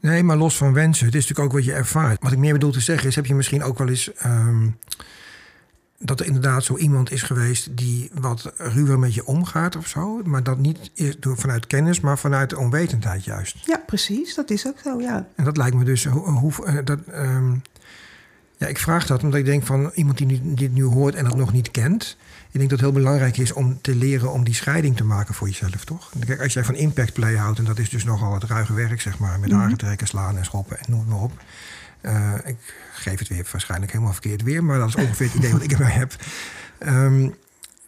Nee, maar los van wensen, het is natuurlijk ook wat je ervaart. Wat ik meer bedoel te zeggen is, heb je misschien ook wel eens... Um, dat er inderdaad zo iemand is geweest die wat ruwer met je omgaat of zo. Maar dat niet door, vanuit kennis, maar vanuit de onwetendheid juist. Ja, precies. Dat is ook zo, ja. En dat lijkt me dus... Hoe, hoe, eh, dat, um, ja, ik vraag dat omdat ik denk van iemand die dit nu hoort en dat nog niet kent. Ik denk dat het heel belangrijk is om te leren om die scheiding te maken voor jezelf, toch? Kijk, als jij van impact play houdt, en dat is dus nogal het ruige werk, zeg maar, met mm -hmm. slaan en schoppen en noem maar op. Uh, ik geef het weer waarschijnlijk helemaal verkeerd weer, maar dat is ongeveer het idee wat ik erbij heb. Um,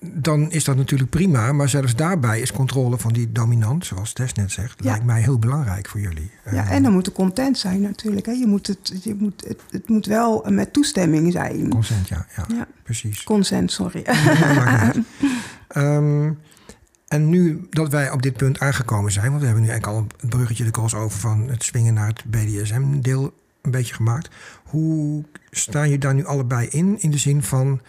dan is dat natuurlijk prima. Maar zelfs daarbij is controle van die dominant, zoals Tess net zegt, lijkt mij heel belangrijk voor jullie. Ja, en dan moet er content zijn natuurlijk. Hè. Je moet het, je moet, het, het moet wel met toestemming zijn. Consent, ja, ja, ja. precies. Consent, sorry. um, en nu dat wij op dit punt aangekomen zijn, want we hebben nu eigenlijk al een bruggetje de crossover van het swingen naar het BDSM-deel een beetje gemaakt. Hoe staan je daar nu allebei in? In de zin van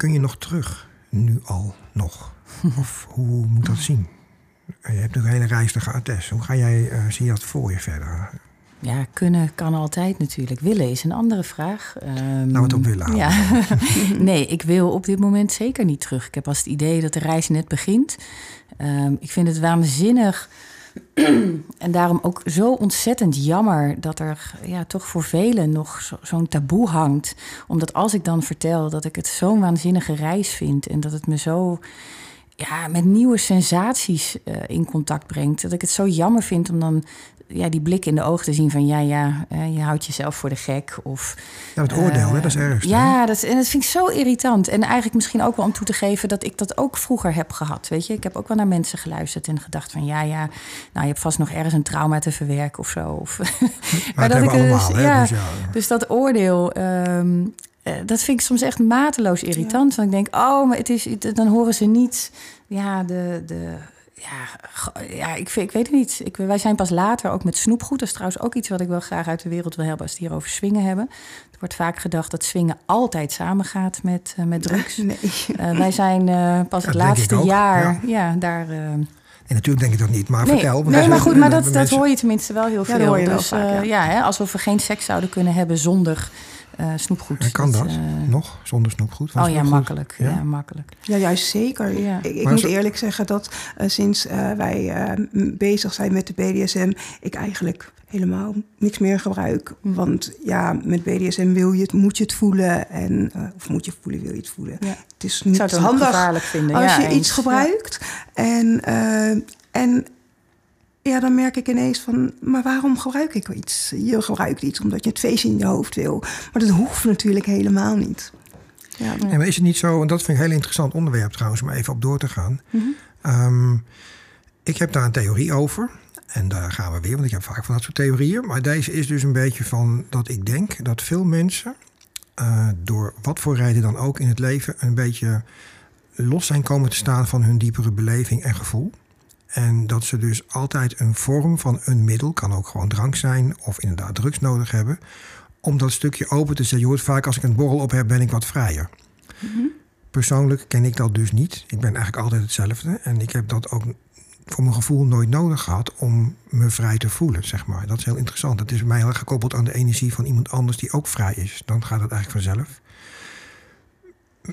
kun je nog terug, nu al nog? Of hoe moet dat zien? Je hebt een hele reis te gaan. Hoe ga jij, uh, zie je dat voor je verder? Ja, kunnen kan altijd natuurlijk. Willen is een andere vraag. Um, nou, wat op willen ja. nee, ik wil op dit moment zeker niet terug. Ik heb als het idee dat de reis net begint. Um, ik vind het waanzinnig en daarom ook zo ontzettend jammer dat er ja, toch voor velen nog zo- zo'n taboe hangt. Omdat als ik dan vertel dat ik het zo'n waanzinnige reis vind en dat het me zo ja, met nieuwe sensaties eh, in contact brengt, dat ik het zo jammer vind om dan ja, die blik in de ogen te zien van ja, ja, eh, je houdt jezelf voor de gek. Of, Ja, het oordeel, hè, dat is eh, erg. Ja, dat, en dat vind ik zo irritant. En eigenlijk misschien ook wel om toe te geven dat ik dat ook vroeger heb gehad. Weet je, ik heb ook wel naar mensen geluisterd en gedacht van ja, ja, nou, je hebt vast nog ergens een trauma te verwerken of zo. Of, Maar dat hebben we dus- allemaal, hè, ja, dus ja. dus dat oordeel, ehm, eh, dat vind ik soms echt mateloos irritant. Want ik denk, oh, maar het is, het- dan horen ze niet, ja, de, de ja, ja ik, ik weet het niet. Ik, wij zijn pas later ook met snoepgoed. Dat is trouwens ook iets wat ik wel graag uit de wereld wil hebben als het hier over swingen hebben. Er wordt vaak gedacht dat swingen altijd samengaat met, eh, met drugs. Nee. Eh, wij zijn eh, pas het Dat laatste jaar, ja. ja, daar. eh, En natuurlijk denk ik dat niet, maar nee, vertel. nee maar goed, maar dat, dat hoor je tenminste wel heel Ja, veel. dat hoor je wel dus, vaak, eh, ja. ja, hè, alsof we geen seks zouden kunnen hebben zonder eh, snoepgoed. En kan dat eh, nog, zonder snoepgoed? Oh ja, makkelijk. Ja? Ja? makkelijk. Ja, juist zeker. Ja. Ik, ik moet zo- eerlijk zeggen dat eh, sinds eh, wij eh, bezig zijn met de BDSM, ik eigenlijk helemaal niks meer gebruik. Hm. Want ja, met BDSM wil je het, moet je het voelen. En, eh, of moet je het voelen, wil je het voelen. Ja. Het is niet zou het ook handig gevaarlijk vinden. als ja, je eens. iets gebruikt. En, eh, en ja, dan merk ik ineens van, maar waarom gebruik ik iets? Je gebruikt iets omdat je het feestje in je hoofd wil. Maar dat hoeft natuurlijk helemaal niet. Ja, maar is het niet zo, en dat vind ik een heel interessant onderwerp trouwens, om even op door te gaan. Ehm, ik heb daar een theorie over. En daar gaan we weer, want ik heb vaak van dat soort theorieën. Maar deze is dus een beetje van dat ik denk dat veel mensen, eh, door wat voor reden dan ook in het leven, een beetje los zijn komen te staan van hun diepere beleving en gevoel. En dat ze dus altijd een vorm van een middel, kan ook gewoon drank zijn of inderdaad drugs nodig hebben, om dat stukje open te zetten. Je hoort vaak als ik een borrel op heb, ben ik wat vrijer. Persoonlijk ken ik dat dus niet. Ik ben eigenlijk altijd hetzelfde. En ik heb dat ook voor mijn gevoel nooit nodig gehad om me vrij te voelen, zeg maar. Dat is heel interessant. Het is bij mij heel gekoppeld aan de energie van iemand anders die ook vrij is. Dan gaat het eigenlijk vanzelf.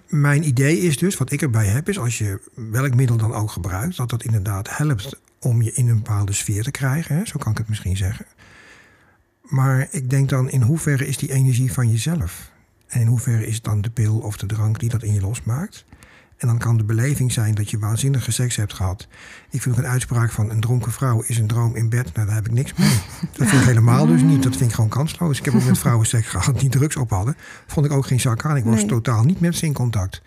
Mijn idee is dus, wat ik erbij heb, is als je welk middel dan ook gebruikt, dat dat inderdaad helpt om je in een bepaalde sfeer te krijgen. Hè? Zo kan ik het misschien zeggen. Maar ik denk dan, in hoeverre is die energie van jezelf? En in hoeverre is het dan de pil of de drank die dat in je losmaakt? En dan kan de beleving zijn dat je waanzinnige seks hebt gehad. Ik vind ook een uitspraak van een dronken vrouw is een droom in bed. Nou, daar heb ik niks mee. Dat vind ik helemaal dus niet. Dat vind ik gewoon kansloos. Ik heb ook met vrouwen seks gehad die drugs op hadden. Vond ik ook geen zak aan. Ik was Nee. totaal niet met ze in contact.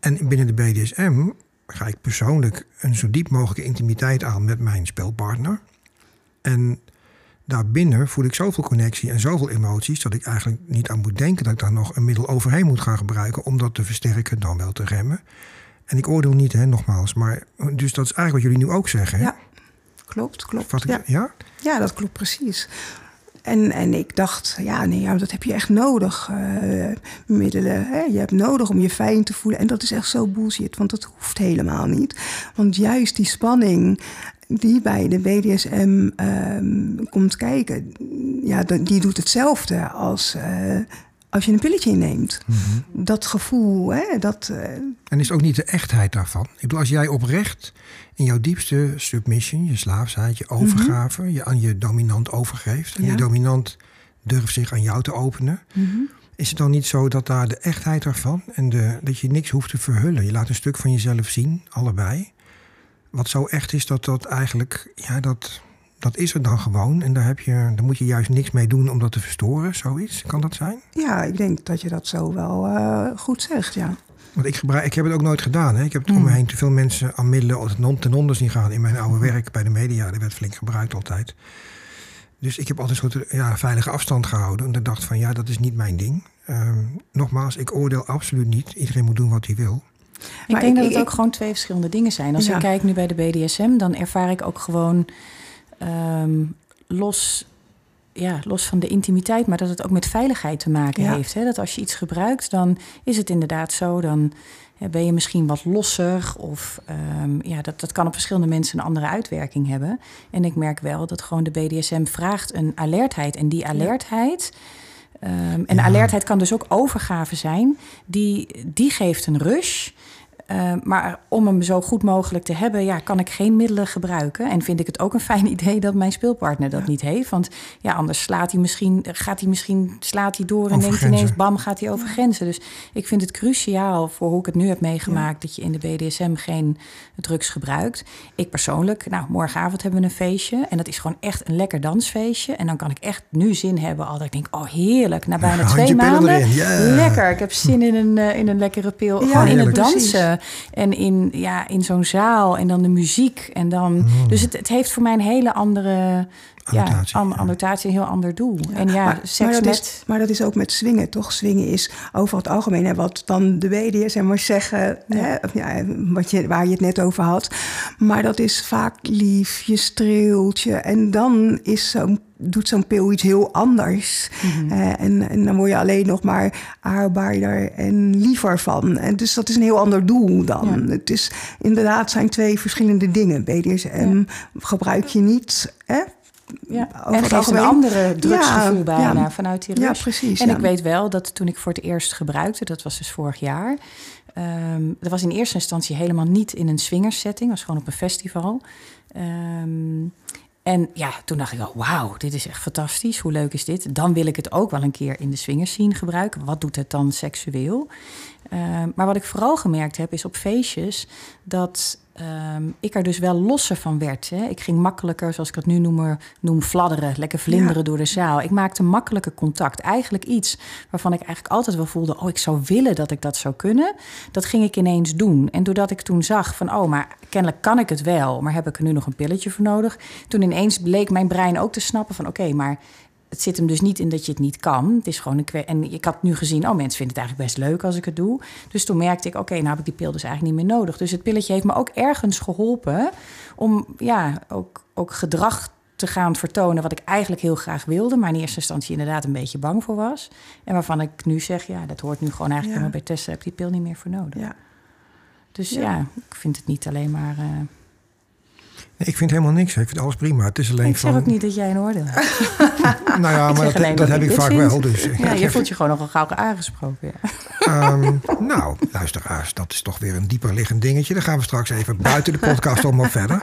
En binnen de BDSM ga ik persoonlijk een zo diep mogelijke intimiteit aan met mijn speelpartner. En daarbinnen voel ik zoveel connectie en zoveel emoties dat ik eigenlijk niet aan moet denken dat ik daar nog een middel overheen moet gaan gebruiken om dat te versterken, dan wel te remmen. En ik oordeel niet, hè, nogmaals. Maar dus dat is eigenlijk wat jullie nu ook zeggen. Hè? Ja, klopt, klopt. Ik, ja. ja? Ja, dat klopt precies. En, en ik dacht, ja, nee, ja, dat heb je echt nodig. eh, middelen. Hè? Je hebt nodig om je fijn te voelen. En dat is echt zo bullshit, want dat hoeft helemaal niet. Want juist die spanning die bij de BDSM ehm, komt kijken, ja, die doet hetzelfde als eh, als je een pilletje inneemt. Dat gevoel, hè, dat. eh, En is het ook niet de echtheid daarvan? Ik bedoel, als jij oprecht in jouw diepste submission, je slaafsheid, je overgave, je aan je dominant overgeeft. En Ja. die dominant durft zich aan jou te openen. Is het dan niet zo dat daar de echtheid daarvan en de, dat je niks hoeft te verhullen? Je laat een stuk van jezelf zien, allebei. Wat zo echt is dat dat eigenlijk, ja, dat, dat is er dan gewoon. En daar, heb je, daar moet je juist niks mee doen om dat te verstoren, zoiets. Kan dat zijn? ja, ik denk dat je dat zo wel eh, goed zegt, ja. Want ik, gebruik, ik heb het ook nooit gedaan. Hè. Ik heb het om me heen te veel mensen aan middelen ten, on- ten onder zien gaan in mijn oude werk bij de media. Dat werd flink gebruikt altijd. Dus ik heb altijd een soort ja, veilige afstand gehouden. En ik dacht van ja, dat is niet mijn ding. Ehm, nogmaals, ik oordeel absoluut niet. Iedereen moet doen wat hij wil. Ik denk ik- dat het ik- ook gewoon twee verschillende dingen zijn. Als Ja. ik kijk nu bij de BDSM, dan ervaar ik ook gewoon ehm, los, ja, los van de intimiteit, maar dat het ook met veiligheid te maken Ja. heeft. Hè? Dat als je iets gebruikt, dan is het inderdaad zo. Dan ben je misschien wat losser. Of ja, ja, dat, dat kan op verschillende mensen een andere uitwerking hebben. En ik merk wel dat gewoon de BDSM vraagt een alertheid. En die alertheid. ehm, en Ja. alertheid kan dus ook overgave zijn. Die, die geeft een rush. Uh, maar om hem zo goed mogelijk te hebben, ja, kan ik geen middelen gebruiken. En vind ik het ook een fijn idee dat mijn speelpartner dat niet heeft. Want ja, anders slaat hij misschien, gaat hij misschien, slaat hij door en Over denkt ineens, bam, gaat hij over grenzen. Dus ik vind het cruciaal voor hoe ik het nu heb meegemaakt, dat je in de BDSM geen drugs gebruikt. Ik persoonlijk, nou, morgenavond hebben we een feestje. En dat is gewoon echt een lekker dansfeestje. En dan kan ik echt nu zin hebben. Al dat ik denk, oh heerlijk, na bijna twee maanden. Lekker, ik heb zin in een, eh, in een lekkere pil. Ja, gewoon in het heerlijk. En in, ja, in zo'n zaal. En dan de muziek. En dan, Mm. Dus het, het heeft voor mij een hele andere... Annotatie, ja, an- ja. annotatie, een heel ander doel. en ja, maar, seks maar dat met... is, maar dat is ook met swingen, toch? Swingen is over het algemeen, hè, wat dan de BDSM maar zeggen, Hè, of ja, wat je, waar je het net over had. Maar dat is vaak lief, je streelt je. En dan is zo'n doet zo'n pil iets heel anders. Mhm. Eh, en, en dan word je alleen nog maar aardbaarder en liever van. En dus dat is een heel ander doel dan. Ja. Het is inderdaad zijn twee verschillende dingen. BDSM gebruik je niet... Hè, Ja, over en het een andere drugsgevoel Ja, bijna ja. vanuit die Ja, rush. precies, En ja. ik weet wel dat toen ik voor het eerst gebruikte, dat was dus vorig jaar. ehm, dat was in eerste instantie helemaal niet in een swingersetting, was gewoon op een festival. Ehm, en ja, toen dacht ik al, wauw, dit is echt fantastisch. Hoe leuk is dit? Dan wil ik het ook wel een keer in de swingerscene gebruiken. Wat doet het dan seksueel? Ehm, maar wat ik vooral gemerkt heb, is op feestjes dat ehm, ik er dus wel losser van werd. Hè. Ik ging makkelijker, zoals ik het nu noem, noem fladderen, lekker vlinderen Ja. door de zaal. Ik maakte makkelijker contact. Eigenlijk iets waarvan ik eigenlijk altijd wel voelde, oh, ik zou willen dat ik dat zou kunnen. Dat ging ik ineens doen. En doordat ik toen zag van, oh, maar kennelijk kan ik het wel, maar heb ik er nu nog een pilletje voor nodig? Toen ineens bleek mijn brein ook te snappen van, oké, maar het zit hem dus niet in dat je het niet kan. Het is gewoon een kwe- En ik had nu gezien, oh, mensen vinden het eigenlijk best leuk als ik het doe. Dus toen merkte ik, oké, nou heb ik die pil dus eigenlijk niet meer nodig. Dus het pilletje heeft me ook ergens geholpen om ja, ook, ook gedrag te gaan vertonen wat ik eigenlijk heel graag wilde, maar in eerste instantie inderdaad een beetje bang voor was. En waarvan ik nu zeg, ja, dat hoort nu gewoon eigenlijk Ja. helemaal bij Tessa, heb die pil niet meer voor nodig. ja. Dus Ja. ja. ik vind het niet alleen maar. eh, Nee, ik vind helemaal niks. Ik vind alles prima. Het is alleen ik zeg van... ook niet dat jij een oordeel hebt. Nou ja, maar dat, dat dat heb ik vaak vind. wel. Dus, Ja, je voelt je gewoon nogal gauw aangesproken. Ja. Ehm, nou, luisteraars, dat is toch weer een dieper liggend dingetje. Daar gaan we straks even buiten de podcast om op verder.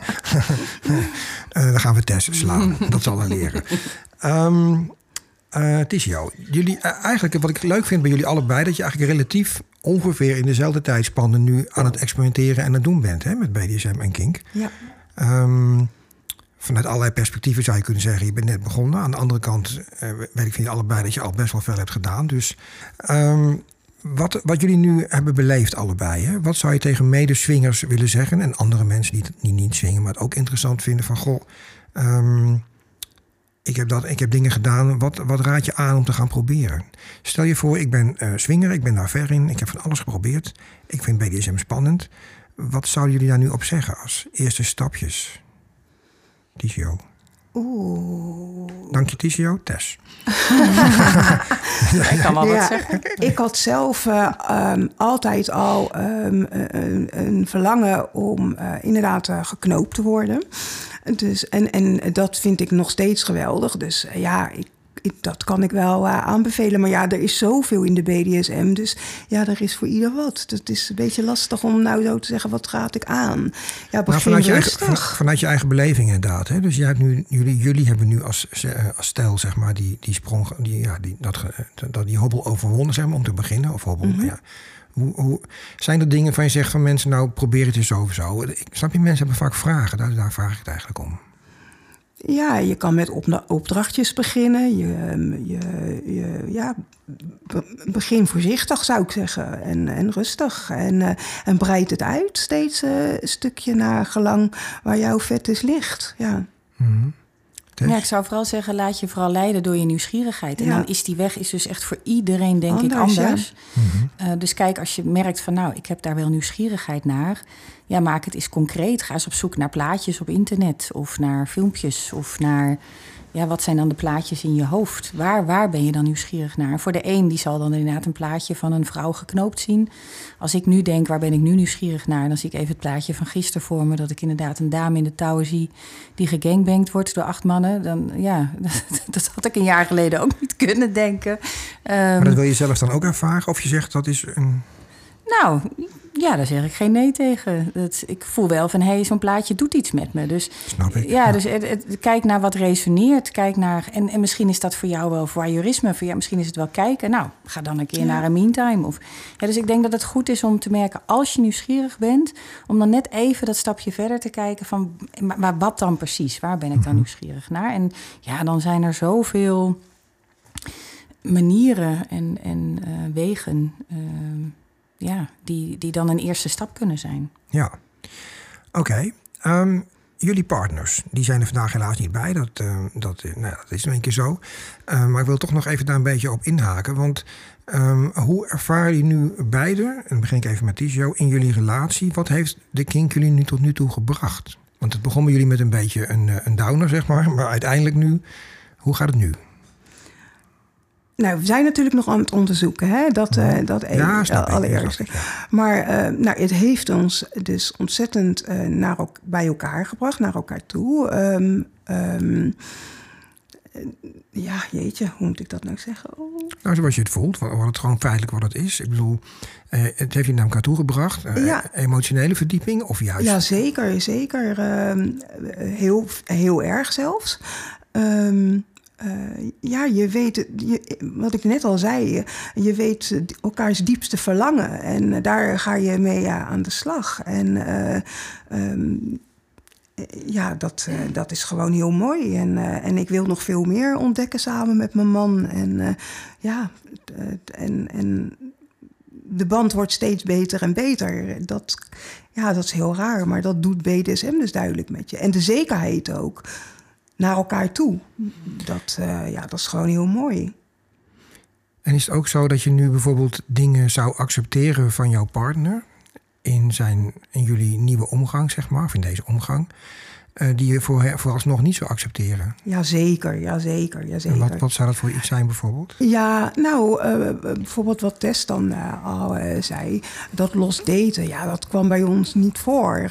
Eh, dan gaan we testen slaan. Dat zal er leren. Ehm eh, Tisio, jullie, eh, eigenlijk wat ik leuk vind bij jullie allebei... dat je eigenlijk relatief ongeveer in dezelfde tijdspannen... nu aan het experimenteren en het doen bent hè, met BDSM en kink. ja. Ehm, vanuit allerlei perspectieven zou je kunnen zeggen, je bent net begonnen. Aan de andere kant eh, weet ik van je allebei dat je al best wel veel hebt gedaan. Dus ehm, wat, wat jullie nu hebben beleefd allebei, hè? wat zou je tegen medeswingers willen zeggen? En andere mensen die, niet zwingen, maar het ook interessant vinden van... Goh, ehm, ik, heb dat, ik heb dingen gedaan, wat, wat raad je aan om te gaan proberen? Stel je voor, ik ben eh swinger, ik ben daar ver in, ik heb van alles geprobeerd. Ik vind BDSM spannend. Wat zouden jullie daar nu op zeggen als eerste stapjes? Tisio. Oeh. Dank je, Tisio. Tess. Ik kan wel Ja, wat zeggen. Ik had zelf eh, ehm, altijd al ehm, een, een verlangen om eh, inderdaad eh, geknoopt te worden. Dus, en, en dat vind ik nog steeds geweldig. Dus eh, ja, ik- dat kan ik wel eh, aanbevelen. Maar ja, er is zoveel in de BDSM. Dus ja, er is voor ieder wat. Het is een beetje lastig om nou zo te zeggen, wat raad ik aan? Ja, begin vanuit je, eigen, van- vanuit je eigen beleving inderdaad. Hè? Dus jij hebt nu, jullie, jullie hebben nu als, eh, als stel zeg maar, die, die sprong, die, ja, die, dat, dat, die hobbel overwonnen zeg maar, om te beginnen. Of hobbel, Mhm. ja. Hoe, hoe, zijn er dingen van je zegt van mensen, nou probeer het eens of zo. Ik, snap je, mensen hebben vaak vragen. Daar, daar vraag ik het eigenlijk om. Ja, je kan met opdrachtjes beginnen. Je, ehm, je, je, ja, be- begin voorzichtig zou ik zeggen. En, en rustig. En, eh, en breid het uit steeds eh, een stukje naar gelang waar jouw vetus ligt. Ja. Ja, ik zou vooral zeggen, laat je vooral leiden door je nieuwsgierigheid. En Ja. dan is die weg is dus echt voor iedereen, denk ik, Anders, ja. anders. Eh, dus kijk, als je merkt van, nou, ik heb daar wel nieuwsgierigheid naar. Ja, maak het eens concreet. Ga eens op zoek naar plaatjes op internet. Of naar filmpjes. Of naar, ja, wat zijn dan de plaatjes in je hoofd? Waar, waar ben je dan nieuwsgierig naar? Voor de een, die zal dan inderdaad een plaatje van een vrouw geknoopt zien. Als ik nu denk, waar ben ik nu nieuwsgierig naar? Dan zie ik even het plaatje van gisteren voor me. Dat ik inderdaad een dame in de touwen zie die gegangbankt wordt door acht mannen. Dan, ja, dat had ik een jaar geleden ook niet kunnen denken. Ehm, Maar dat wil je zelf dan ook ervaren? Of je zegt dat is een... nou, Ja, daar zeg ik geen nee tegen. Dat, ik voel wel van, hé, hey, zo'n plaatje doet iets met me. Dus, Snap ik. Ja, dus het, kijk naar wat resoneert. Kijk naar, en, en misschien is dat voor jou wel voyeurisme. Voor jou, misschien is het wel kijken. Nou, ga dan een keer naar een meantime. Of, ja, dus ik denk dat het goed is om te merken, als je nieuwsgierig bent... om dan net even dat stapje verder te kijken van... maar wat dan precies? Waar ben ik dan mhm. nieuwsgierig naar? En ja, dan zijn er zoveel manieren en, en uh, wegen... Uh, ja, die, die dan een eerste stap kunnen zijn. Ja, oké. Ehm, jullie partners, die zijn er vandaag helaas niet bij. Dat, uh, dat, nou, dat is een keer zo. Uh, maar ik wil toch nog even daar een beetje op inhaken. Want hoe ervaren jullie nu beide, en dan begin ik even met Tisio, in jullie relatie? Wat heeft de kink jullie nu tot nu toe gebracht? Want het begon bij jullie met een beetje een, een downer, zeg maar. Maar uiteindelijk nu, hoe gaat het nu? Nou, we zijn natuurlijk nog aan het onderzoeken, hè? dat, uh, dat ja, even, allereerst. Maar uh, nou, het heeft ons dus ontzettend uh, naar, bij elkaar gebracht, naar elkaar toe. Um, um, ja, jeetje, hoe moet ik dat nou zeggen? Oh. Nou, zoals je het voelt, wat het gewoon feitelijk wat het is. Ik bedoel, het heeft je naar elkaar toegebracht. Ja. Emotionele verdieping of juist? Ja, zeker, zeker. Ehm, heel, heel erg zelfs. Um, uh, ja, je weet, je, wat ik net al zei, je weet elkaars diepste verlangen. En daar ga je mee aan de slag. En uh, um, ja, dat, dat is gewoon heel mooi. En, en ik wil nog veel meer ontdekken samen met mijn man. En ja, en, en de band wordt steeds beter en beter. Dat, ja, dat is heel raar, maar dat doet BDSM dus duidelijk met je. En de zekerheid ook naar elkaar toe. Dat, uh, ja, dat is gewoon heel mooi. En is het ook zo dat je nu bijvoorbeeld dingen zou accepteren van jouw partner in, zijn, in jullie nieuwe omgang, zeg maar, of in deze omgang? Uh, die je voor, vooralsnog niet zou accepteren. Jazeker, jazeker, jazeker. En wat, wat zou dat voor iets zijn bijvoorbeeld? Ja, nou, uh, bijvoorbeeld wat Tess dan al zei, dat los daten, ja, dat kwam bij ons niet voor.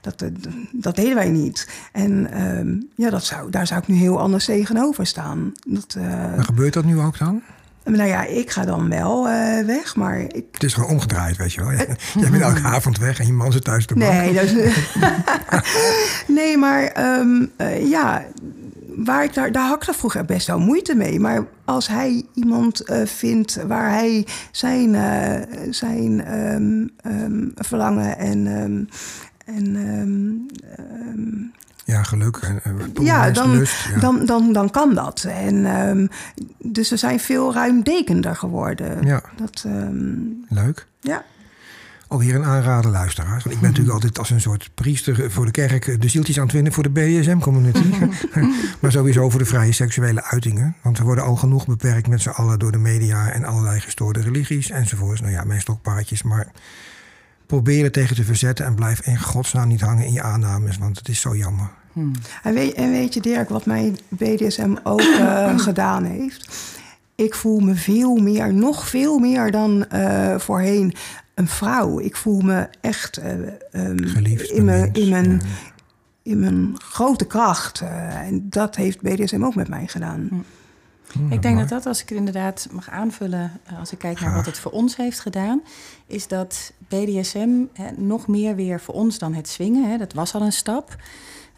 dat, dat deden wij niet. En ehm, ja, dat zou, daar zou ik nu heel anders tegenover staan. Dat, maar gebeurt dat nu ook dan? Nou ja, ik ga dan wel uh, weg, maar... Ik... Het is gewoon omgedraaid, weet je wel. Jij, jij bent elke avond weg en je man zit thuis te bank. Nee, dat is... nee maar um, uh, ja, waar ik daar, daar had ik daar vroeger best wel moeite mee. Maar als hij iemand uh, vindt waar hij zijn, zijn um, um, verlangen en... en ja, geluk. En, ja, dan, lust, ja. Dan, dan, dan kan dat. En, um, dus we zijn veel ruimdekender geworden. Ja. Dat, um, Leuk. Ja. Alweer een aanrader, luisteraars. Want ik ben natuurlijk altijd als een soort priester voor de kerk de zieltjes aan het winnen voor de BDSM-community. maar sowieso voor de vrije seksuele uitingen. Want we worden al genoeg beperkt met z'n allen door de media en allerlei gestoorde religies enzovoorts. Nou ja, mijn stokpaardjes. Maar probeer er tegen te verzetten en blijf in godsnaam niet hangen in je aannames, want het is zo jammer. Hmm. En, weet, en, weet, je, Dirk, wat mijn BDSM ook uh, gedaan heeft? Ik voel me veel meer, nog veel meer dan uh, voorheen, een vrouw. Ik voel me echt uh, um, Geliefd, in, mijn, in, mijn, in mijn grote kracht. en dat heeft BDSM ook met mij gedaan. Hmm. Hmm, ik denk dat dat, als ik het inderdaad mag aanvullen, als ik kijk naar wat het voor ons heeft gedaan, is dat BDSM hè, nog meer weer voor ons dan het swingen. Hè, dat was al een stap.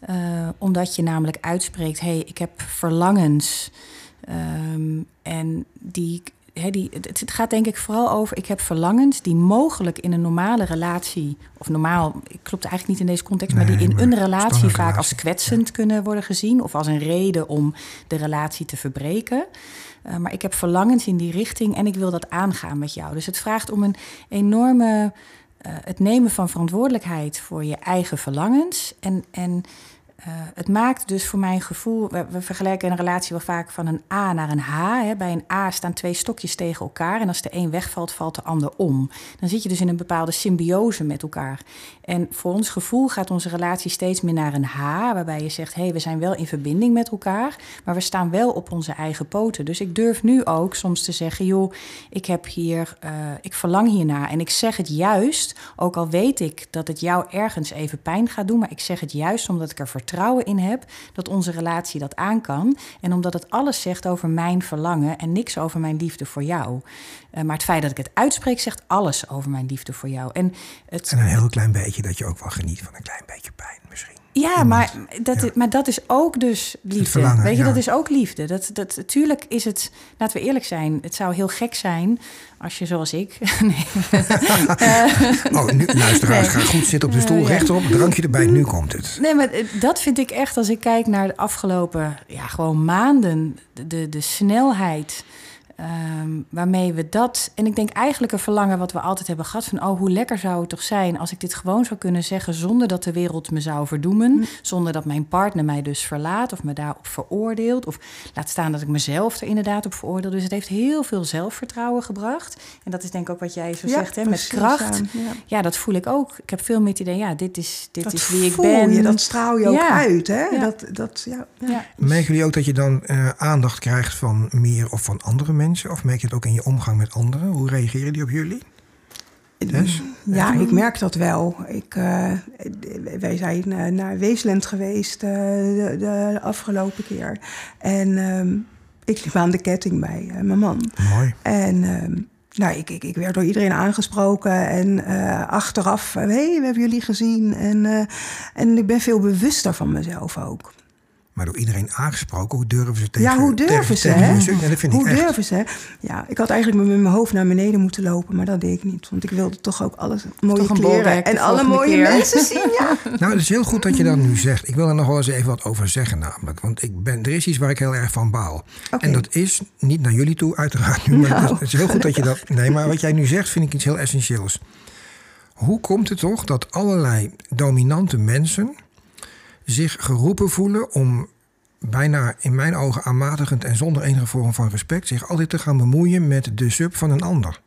Uh, omdat je namelijk uitspreekt: hé, hey, ik heb verlangens. Um, en die die, het, gaat denk ik vooral over, ik heb verlangens die mogelijk in een normale relatie, of normaal, klopt eigenlijk niet in deze context, maar die in een relatie vaak als kwetsend kunnen worden gezien of als een reden om de relatie te verbreken. Uh, maar ik heb verlangens in die richting en ik wil dat aangaan met jou. Dus het vraagt om een enorme, uh, het nemen van verantwoordelijkheid voor je eigen verlangens en, en uh, het maakt dus voor mijn gevoel, we, vergelijken een relatie wel vaak van een A naar een H. Hè. Bij een A staan twee stokjes tegen elkaar en als de een wegvalt, valt de ander om. Dan zit je dus in een bepaalde symbiose met elkaar. En voor ons gevoel gaat onze relatie steeds meer naar een H, waarbij je zegt: hé, hey, we zijn wel in verbinding met elkaar, maar we staan wel op onze eigen poten. Dus ik durf nu ook soms te zeggen: joh, ik heb hier, uh, ik verlang hiernaar. En ik zeg het juist, ook al weet ik dat het jou ergens even pijn gaat doen, maar ik zeg het juist omdat ik er vertrouw vertrouwen in heb dat onze relatie dat aan kan. En omdat het alles zegt over mijn verlangen en niks over mijn liefde voor jou. Uh, maar het feit dat ik het uitspreek, zegt alles over mijn liefde voor jou. En, het, en een heel klein beetje dat je ook wel geniet van een klein beetje pijn misschien. Ja, maar dat, ja. maar dat is ook dus liefde. Weet je, dat is ook liefde. Dat, dat, natuurlijk is het, laten we eerlijk zijn, het zou heel gek zijn als je zoals ik. nee. oh, nu, luisteraars, nee. ga goed zitten op de stoel, uh, rechtop, drankje erbij, nu komt het. Nee, maar dat vind ik echt, als ik kijk naar de afgelopen, ja, gewoon maanden, de, de, de snelheid Um, waarmee we dat. En ik denk eigenlijk een verlangen wat we altijd hebben gehad: van oh, hoe lekker zou het toch zijn als ik dit gewoon zou kunnen zeggen zonder dat de wereld me zou verdoemen. Mm. Zonder dat mijn partner mij dus verlaat of me daarop veroordeelt. Of laat staan dat ik mezelf er inderdaad op veroordeel. Dus het heeft heel veel zelfvertrouwen gebracht. En dat is denk ik ook wat jij zo ja, zegt, hè, met kracht. Ja. ja. dat voel ik ook. Ik heb veel meer het idee, ja, dit is, dit dat is wie ik ben. Je, dat straal je ook uit, hè? Dat, dat, ja. Merken jullie ook dat je dan uh, aandacht krijgt van meer of van andere mensen? Of merk je het ook in je omgang met anderen? Hoe reageren die op jullie? Tess? Ja, ik merk dat wel. Ik, uh, wij zijn uh, naar Weesland geweest uh, de, de, afgelopen keer. En um, ik liep aan de ketting bij mijn man. Mooi. En um, nou, ik, ik, ik werd door iedereen aangesproken. En achteraf, hé, hey, we hebben jullie gezien. En, en ik ben veel bewuster van mezelf ook. Maar door iedereen aangesproken, hoe durven ze tegen Ja, hoe durven tegen, ze, tegen hè? Ja, dat vind hoe ik echt. durven ze? Ja, ik had eigenlijk met mijn hoofd naar beneden moeten lopen, maar dat deed ik niet. Want ik wilde toch ook alles mooie toch kleren en alle mooie keer. mensen zien. Ja. Nou, het is heel goed dat je dat nu zegt. Ik wil er nog wel eens even wat over zeggen namelijk. Want ik ben, er is iets waar ik heel erg van baal. Oké. En dat is, niet naar jullie toe uiteraard nu, maar Nou. het is heel goed dat je dat... Nee, maar wat jij nu zegt vind ik iets heel essentieels. Hoe komt het toch dat allerlei dominante mensen zich geroepen voelen om bijna in mijn ogen aanmatigend en zonder enige vorm van respect zich altijd te gaan bemoeien met de sub van een ander?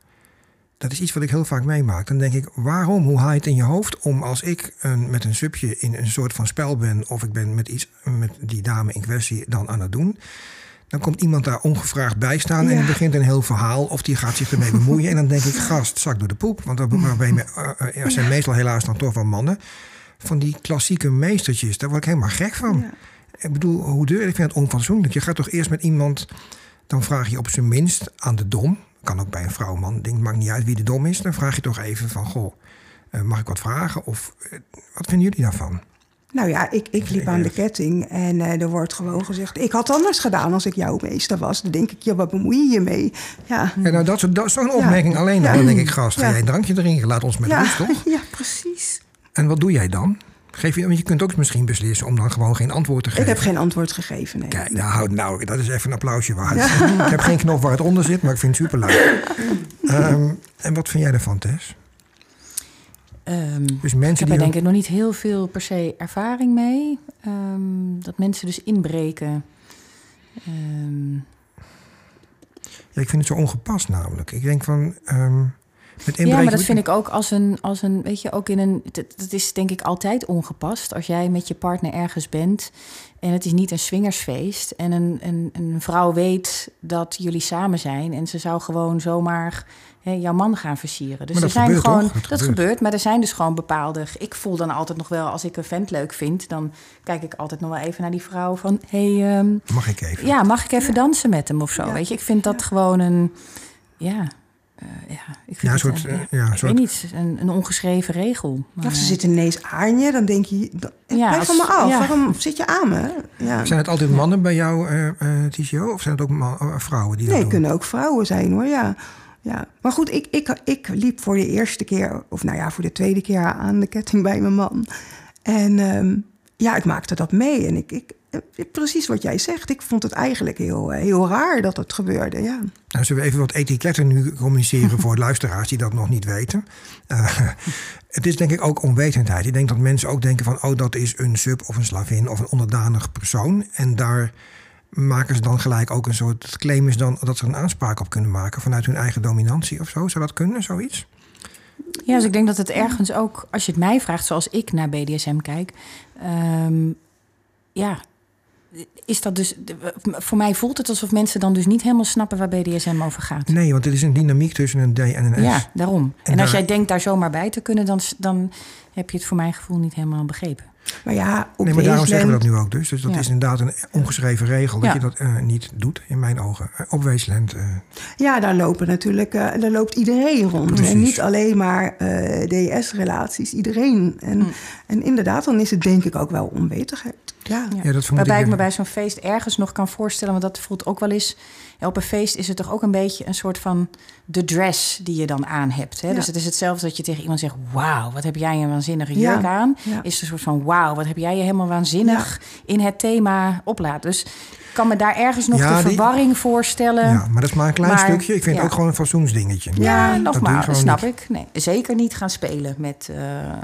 Dat is iets wat ik heel vaak meemaak. Dan denk ik, waarom, hoe haal je het in je hoofd om als ik een, met een subje in een soort van spel ben, of ik ben met iets met die dame in kwestie dan aan het doen, dan komt iemand daar ongevraagd bij staan en Ja. begint een heel verhaal of die gaat zich ermee bemoeien. En dan denk ik, gast, zak door de poep. Want dat eh, eh, zijn meestal helaas dan toch wel mannen. Van die klassieke meestertjes, daar word ik helemaal gek van. Ja. Ik bedoel, hoe duur? Ik vind het onfatsoenlijk. Je gaat toch eerst met iemand, dan vraag je op zijn minst aan de dom. Kan ook bij een vrouw, man. Ding maakt niet uit wie de dom is. Dan vraag je toch even van, goh, eh, mag ik wat vragen? Of eh, wat vinden jullie daarvan? Nou ja, ik, ik liep aan de ketting en eh, er wordt gewoon gezegd... ik had anders gedaan als ik jouw meester was. Dan denk ik, ja, wat bemoei je je mee? Ja, Ja, nou, dat, dat zo'n opmerking alleen. al. Ja. Dan denk ik, gast, ga jij een drankje drinken? Laat ons met rust, toch? ja, precies. En wat doe jij dan? Geef je, want je kunt ook misschien beslissen om dan gewoon geen antwoord te geven. Ik heb geen antwoord gegeven, nee. Kijk, nou, houd- nou, dat is even een applausje waard. Ik heb geen knop waar het onder zit, maar ik vind het superleuk. Ehm, en wat vind jij ervan, Tess? Ehm, Dus ik mensen heb die... er denk ik nog niet heel veel per se ervaring mee. Ehm, dat mensen dus inbreken. Ehm, Ja, ik vind het zo ongepast namelijk. Ik denk van... ehm, ja, maar dat vind ik ook als een, als een, weet je, ook in een, dat, dat is denk ik altijd ongepast. Als jij met je partner ergens bent en het is niet een swingersfeest en een, een, een vrouw weet dat jullie samen zijn en ze zou gewoon zomaar hè, jouw man gaan versieren. Dus Maar er dat zijn gebeurt gewoon, toch? Dat dat, gebeurt. gebeurt, maar er zijn dus gewoon bepaalde. Ik voel dan altijd nog wel, als ik een vent leuk vind, dan kijk ik altijd nog wel even naar die vrouw van, hey, ehm, Mag ik even? ja, mag ik even dansen met hem of zo? Ja. Weet je, ik vind dat gewoon een. Ja, ja ik vind Ja, een soort, eh, eh, ja, een ik soort- weet niet, een, een ongeschreven regel. Maar, Of ze zitten ineens aan je, dan denk je... dan- Ja, blijf van me af, ja. waarom zit je aan me? Ja. Zijn het altijd mannen bij jou, eh eh, TCO? Of zijn het ook ma- eh, vrouwen die dat Nee, doen? kunnen ook vrouwen zijn hoor, ja. ja. Maar goed, ik, ik, ik liep voor de eerste keer, of nou ja, voor de tweede keer aan de ketting bij mijn man. En ehm, ja, ik maakte dat mee. En ik, ik, eh, precies wat jij zegt, ik vond het eigenlijk heel, eh, heel raar dat het gebeurde, ja. Nou, zullen we even wat etiketten nu communiceren voor luisteraars die dat nog niet weten? Eh, het is denk ik ook onwetendheid. Ik denk dat mensen ook denken van, oh, dat is een sub of een slavin of een onderdanig persoon. En daar maken ze dan gelijk ook een soort, het claim is dan dat ze een aanspraak op kunnen maken vanuit hun eigen dominantie of zo. Zou dat kunnen, zoiets? Ja, dus ik denk dat het ergens ook, als je het mij vraagt, zoals ik naar BDSM kijk, ehm, ja, is dat dus. Voor mij voelt het alsof mensen dan dus niet helemaal snappen waar BDSM over gaat. Nee, want het is een dynamiek tussen een D en een S. Ja, daarom. En, En als jij denkt daar zomaar bij te kunnen, dan, dan heb je het voor mijn gevoel niet helemaal begrepen. Maar ja, op Nee, maar daarom zeggen we dat nu ook dus. Dus dat Ja. is inderdaad een ongeschreven regel dat Ja. je dat eh, niet doet, in mijn ogen. Eh, op Wasteland. eh, Ja, daar lopen natuurlijk, eh, daar loopt iedereen rond. Precies. En niet alleen maar eh, DS-relaties, iedereen. En, en inderdaad, dan is het denk ik ook wel onwetendheid. Ja. Ja. Dat Waarbij ik ik me bij zo'n feest ergens nog kan voorstellen, want dat voelt ook wel eens. op een feest is het toch ook een beetje een soort van de dress die je dan aan hebt. Hè? Ja. Dus het is hetzelfde dat je tegen iemand zegt: Wauw, wat heb jij een waanzinnige Ja. jurk aan? Is het een soort van: Wauw, wat heb jij je helemaal waanzinnig in het thema oplaat. Dus kan me daar ergens nog Ja, de die- verwarring voorstellen. Ja, maar dat is maar een klein Maar, stukje. Ik vind ja. het ook gewoon een fatsoensdingetje. Ja, Dat nogmaals, gewoon snap niet. ik. Nee, zeker niet gaan spelen met, eh,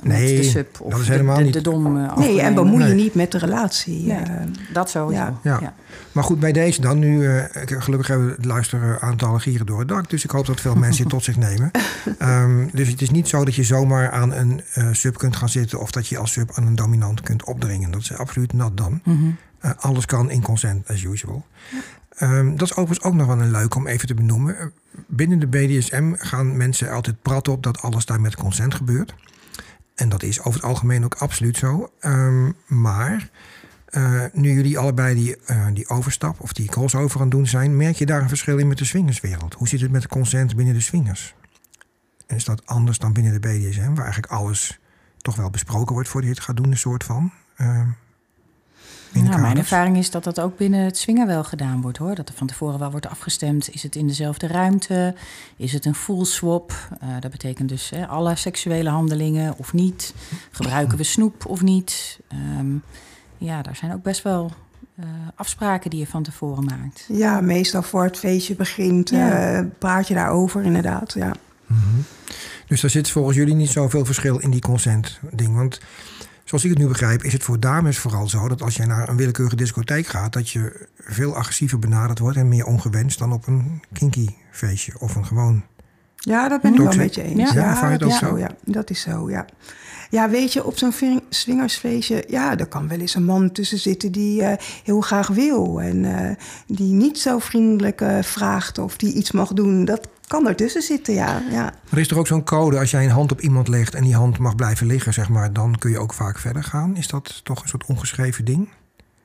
Nee, met de sub of dat is de- helemaal de, niet- de, dom. eh, Nee, en bemoei je Nee. niet met de relatie. Nee. eh. Dat sowieso. Ja. Ja. Ja. Maar goed, bij deze dan nu, eh, gelukkig hebben we het luisteren aantallen gieren door het dak. Dus ik hoop dat veel mensen het tot zich nemen. Ehm, dus het is niet zo dat je zomaar aan een eh, sub kunt gaan zitten. Of dat je als sub aan een dominant kunt opdringen. Dat is absoluut not dan. Mhm. Eh, alles kan in consent as usual. Ehm, dat is overigens ook nog wel een leuk om even te benoemen. Binnen de BDSM gaan mensen altijd praten op dat alles daar met consent gebeurt. En dat is over het algemeen ook absoluut zo. Ehm, maar eh, nu jullie allebei die, eh, die overstap of die crossover aan het doen zijn, merk je daar een verschil in met de swingerswereld? Hoe zit het met de consent binnen de swingers? Is dat anders dan binnen de BDSM, waar eigenlijk alles toch wel besproken wordt voordat je het gaat doen, een soort van? ehm, Nou, mijn ervaring is dat dat ook binnen het swingen wel gedaan wordt hoor. Dat er van tevoren wel wordt afgestemd. Is het in dezelfde ruimte? Is het een full swap? Eh, dat betekent dus hè, alle seksuele handelingen of niet. Gebruiken we snoep of niet? Ehm, ja, daar zijn ook best wel eh, afspraken die je van tevoren maakt. Ja, meestal voor het feestje begint, Ja. eh, praat je daarover inderdaad. Ja. Mhm. Dus daar zit volgens jullie niet zoveel verschil in die consent ding. Want zoals ik het nu begrijp, is het voor dames vooral zo dat als jij naar een willekeurige discotheek gaat, dat je veel agressiever benaderd wordt en meer ongewenst dan op een kinky feestje of een gewoon. Ja, dat ben ik wel zo? met je eens. Ja? Ja, je dat zo? Ja, dat is zo, ja. Ja, weet je, op zo'n swingersfeestje... ja, er kan wel eens een man tussen zitten die eh, heel graag wil... en eh, die niet zo vriendelijk eh, vraagt of die iets mag doen. Dat kan ertussen zitten, ja. ja. Er is er ook zo'n code, als jij een hand op iemand legt en die hand mag blijven liggen, zeg maar, dan kun je ook vaak verder gaan. Is dat toch een soort ongeschreven ding?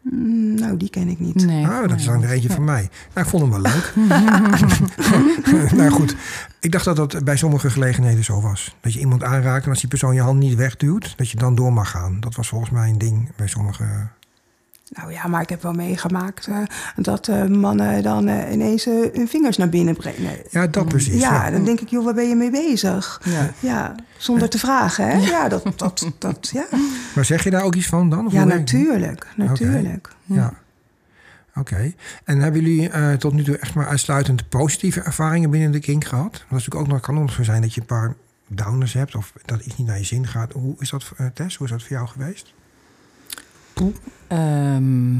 Mm, nou, die ken ik niet. Nee, ah, dat nee. is dan er eentje van mij. Nou, ik vond hem wel leuk. nou goed, ik dacht dat dat bij sommige gelegenheden zo was. Dat je iemand aanraakt en als die persoon je hand niet wegduwt, dat je dan door mag gaan. Dat was volgens mij een ding bij sommige... Nou ja, maar ik heb wel meegemaakt eh, dat eh, mannen dan eh, ineens hun vingers naar binnen brengen. Ja, dat precies. Ja, Ja, dan denk ik, joh, waar ben je mee bezig? Ja. Ja, zonder te vragen, hè? Ja, dat, dat, dat, ja. Maar zeg je daar ook iets van dan? Of ja natuurlijk, natuurlijk. Ja. Oké. En hebben jullie eh, tot nu toe echt maar uitsluitend positieve ervaringen binnen de kink gehad? Dat is natuurlijk ook nog, kan zo zijn dat je een paar downers hebt of dat iets niet naar je zin gaat. Hoe is dat, Tess? Hoe is dat voor jou geweest? Ehm,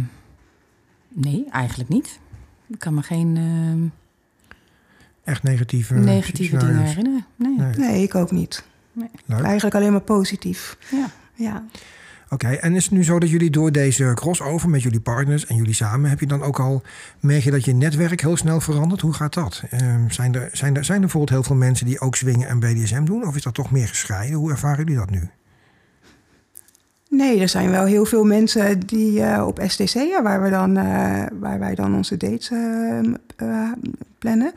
nee, eigenlijk niet. Ik kan me geen ehm, Echt negatieve, negatieve dingen herinneren. Nee. Nee. Nee, ik ook niet. Leuk. Eigenlijk alleen maar positief. Ja. Ja. Oké, en is het nu zo dat jullie door deze crossover met jullie partners en jullie samen, heb je dan ook al, merk je dat je netwerk heel snel verandert? Hoe gaat dat? Ehm, zijn, er, zijn, er, zijn er bijvoorbeeld heel veel mensen die ook swingen en BDSM doen? Of is dat toch meer gescheiden? Hoe ervaren jullie dat nu? Nee, er zijn wel heel veel mensen die eh, op STC, ja, waar, we dan, eh, waar wij dan onze dates eh, plannen,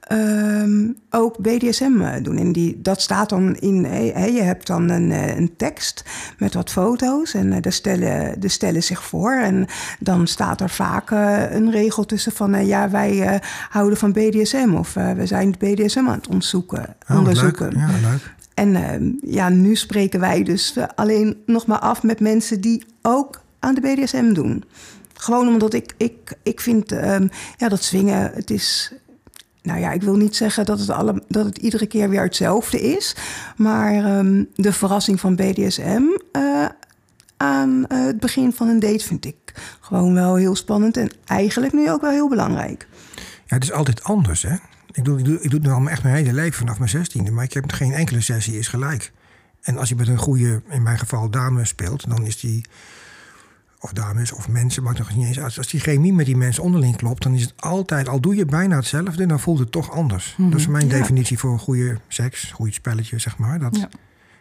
ehm, ook BDSM doen. En die, dat staat dan in, eh, je hebt dan een, een tekst met wat foto's en de, stellen, de stellen zich voor. En dan staat er vaak een regel tussen van, ja, wij houden van BDSM of we zijn het BDSM aan het onderzoeken. Oh, onderzoeken. Leuk. Ja, leuk. En ehm, ja, nu spreken wij dus eh, alleen nog maar af met mensen die ook aan de BDSM doen. Gewoon omdat ik, ik, ik vind ehm, ja, dat zwingen, het is. Nou ja, ik wil niet zeggen dat het, alle, dat het iedere keer weer hetzelfde is. Maar ehm, de verrassing van BDSM eh, aan eh, het begin van een date vind ik gewoon wel heel spannend. En eigenlijk nu ook wel heel belangrijk. Ja, het is altijd anders, hè? Ik doe, ik doe, ik doe het nu al mijn- echt mijn hele leven vanaf mijn zestiende. Maar ik heb geen enkele sessie is gelijk. En als je met een goede, in mijn geval dame speelt, dan is die... Of dames of mensen, maakt nog niet eens uit. Als die chemie met die mensen onderling klopt, dan is het altijd... Al doe je bijna hetzelfde, dan voelt het toch anders. Dat is mijn Ja. definitie voor een goede seks, goed spelletje, zeg maar. Dat, Ja.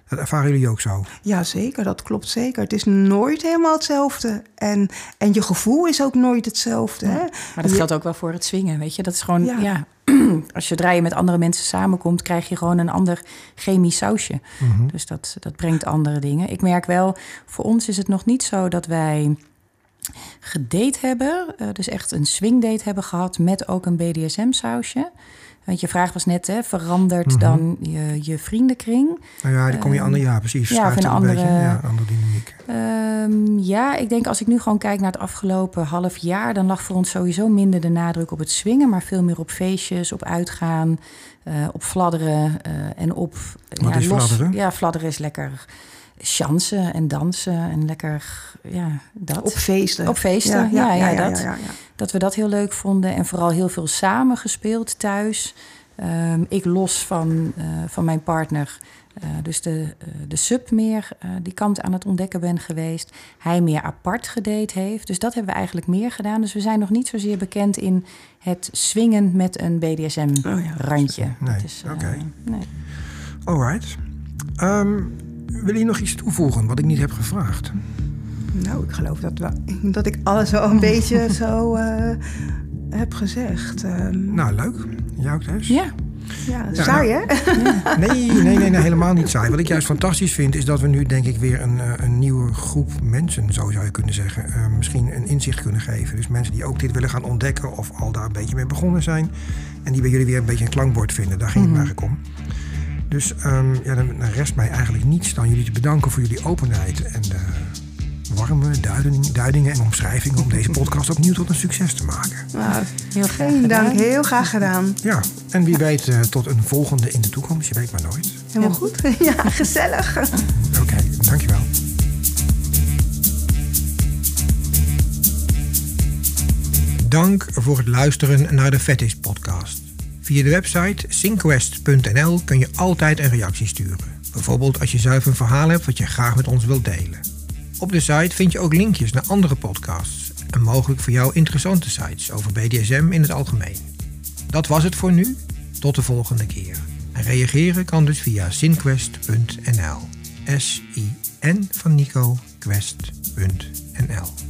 Dat ervaren jullie ook zo? Ja, zeker. Dat klopt zeker. Het is nooit helemaal hetzelfde. En, en je gevoel is ook nooit hetzelfde. Hè? Maar dat geldt ook wel voor het zwingen, weet je. Dat is gewoon, Ja. ja. Als je je met andere mensen samenkomt, krijg je gewoon een ander chemisch sausje. Mhm. Dus dat, dat brengt andere dingen. Ik merk wel, voor ons is het nog niet zo dat wij gedate hebben. eh, dus echt een swingdate hebben gehad met ook een BDSM-sausje. Want je vraag was net, hè, verandert Mhm. dan je, je vriendenkring? Nou ja, die kom je andere, ja precies. Ehm, ja, of een het beetje. andere- Ja, andere dynamiek. Ehm, ja, ik denk als ik nu gewoon kijk naar het afgelopen half jaar, dan lag voor ons sowieso minder de nadruk op het swingen, maar veel meer op feestjes, op uitgaan, eh, op fladderen eh, en op. Wat is fladderen? Ja, fladderen is lekker chansen en dansen en lekker, ja, dat. Op feesten. Op feesten, ja, ja, dat. ja, ja. Dat we dat heel leuk vonden en vooral heel veel samen gespeeld thuis. Ehm, ik los van, eh, van mijn partner, eh, dus de, eh, de sub meer die kant aan het ontdekken ben geweest. Hij meer apart gedate heeft. Dus dat hebben we eigenlijk meer gedaan. Dus we zijn nog niet zozeer bekend in het swingen met een BDSM-randje. Oh. Nee, oké. nee. Alright. Ehm wil je nog iets toevoegen wat ik niet heb gevraagd? Nou, ik geloof dat, we, dat ik alles wel een beetje zo eh, heb gezegd. Ehm, Nou, leuk. Jij ook, Tess? Ja, ja, ja, saai hè? Nee, nee, nee, nee, helemaal niet saai. Wat ik juist fantastisch vind, is dat we nu denk ik weer een, eh, een nieuwe groep mensen, zo zou je kunnen zeggen, eh, misschien een inzicht kunnen geven. Dus mensen die ook dit willen gaan ontdekken of al daar een beetje mee begonnen zijn. En die bij jullie weer een beetje een klankbord vinden. Daar ging het eigenlijk om. Dus ehm, ja, dan, rest mij eigenlijk niets dan jullie te bedanken voor jullie openheid en de warme duiding, duidingen en omschrijvingen om deze podcast opnieuw tot een succes te maken. Nou, heel graag dank, gedaan. heel graag gedaan. Ja, en wie weet eh, tot een volgende in de toekomst. Je weet maar nooit. Helemaal goed. Ja, gezellig. Oké, dankjewel. Dank voor het luisteren naar de Fetish podcast. Via de website synquest.nl kun je altijd een reactie sturen. Bijvoorbeeld als je zelf een verhaal hebt wat je graag met ons wilt delen. Op de site vind je ook linkjes naar andere podcasts en mogelijk voor jou interessante sites over BDSM in het algemeen. Dat was het voor nu. Tot de volgende keer. En reageren kan dus via synquest.nl. S-I-N van Nico, quest.nl.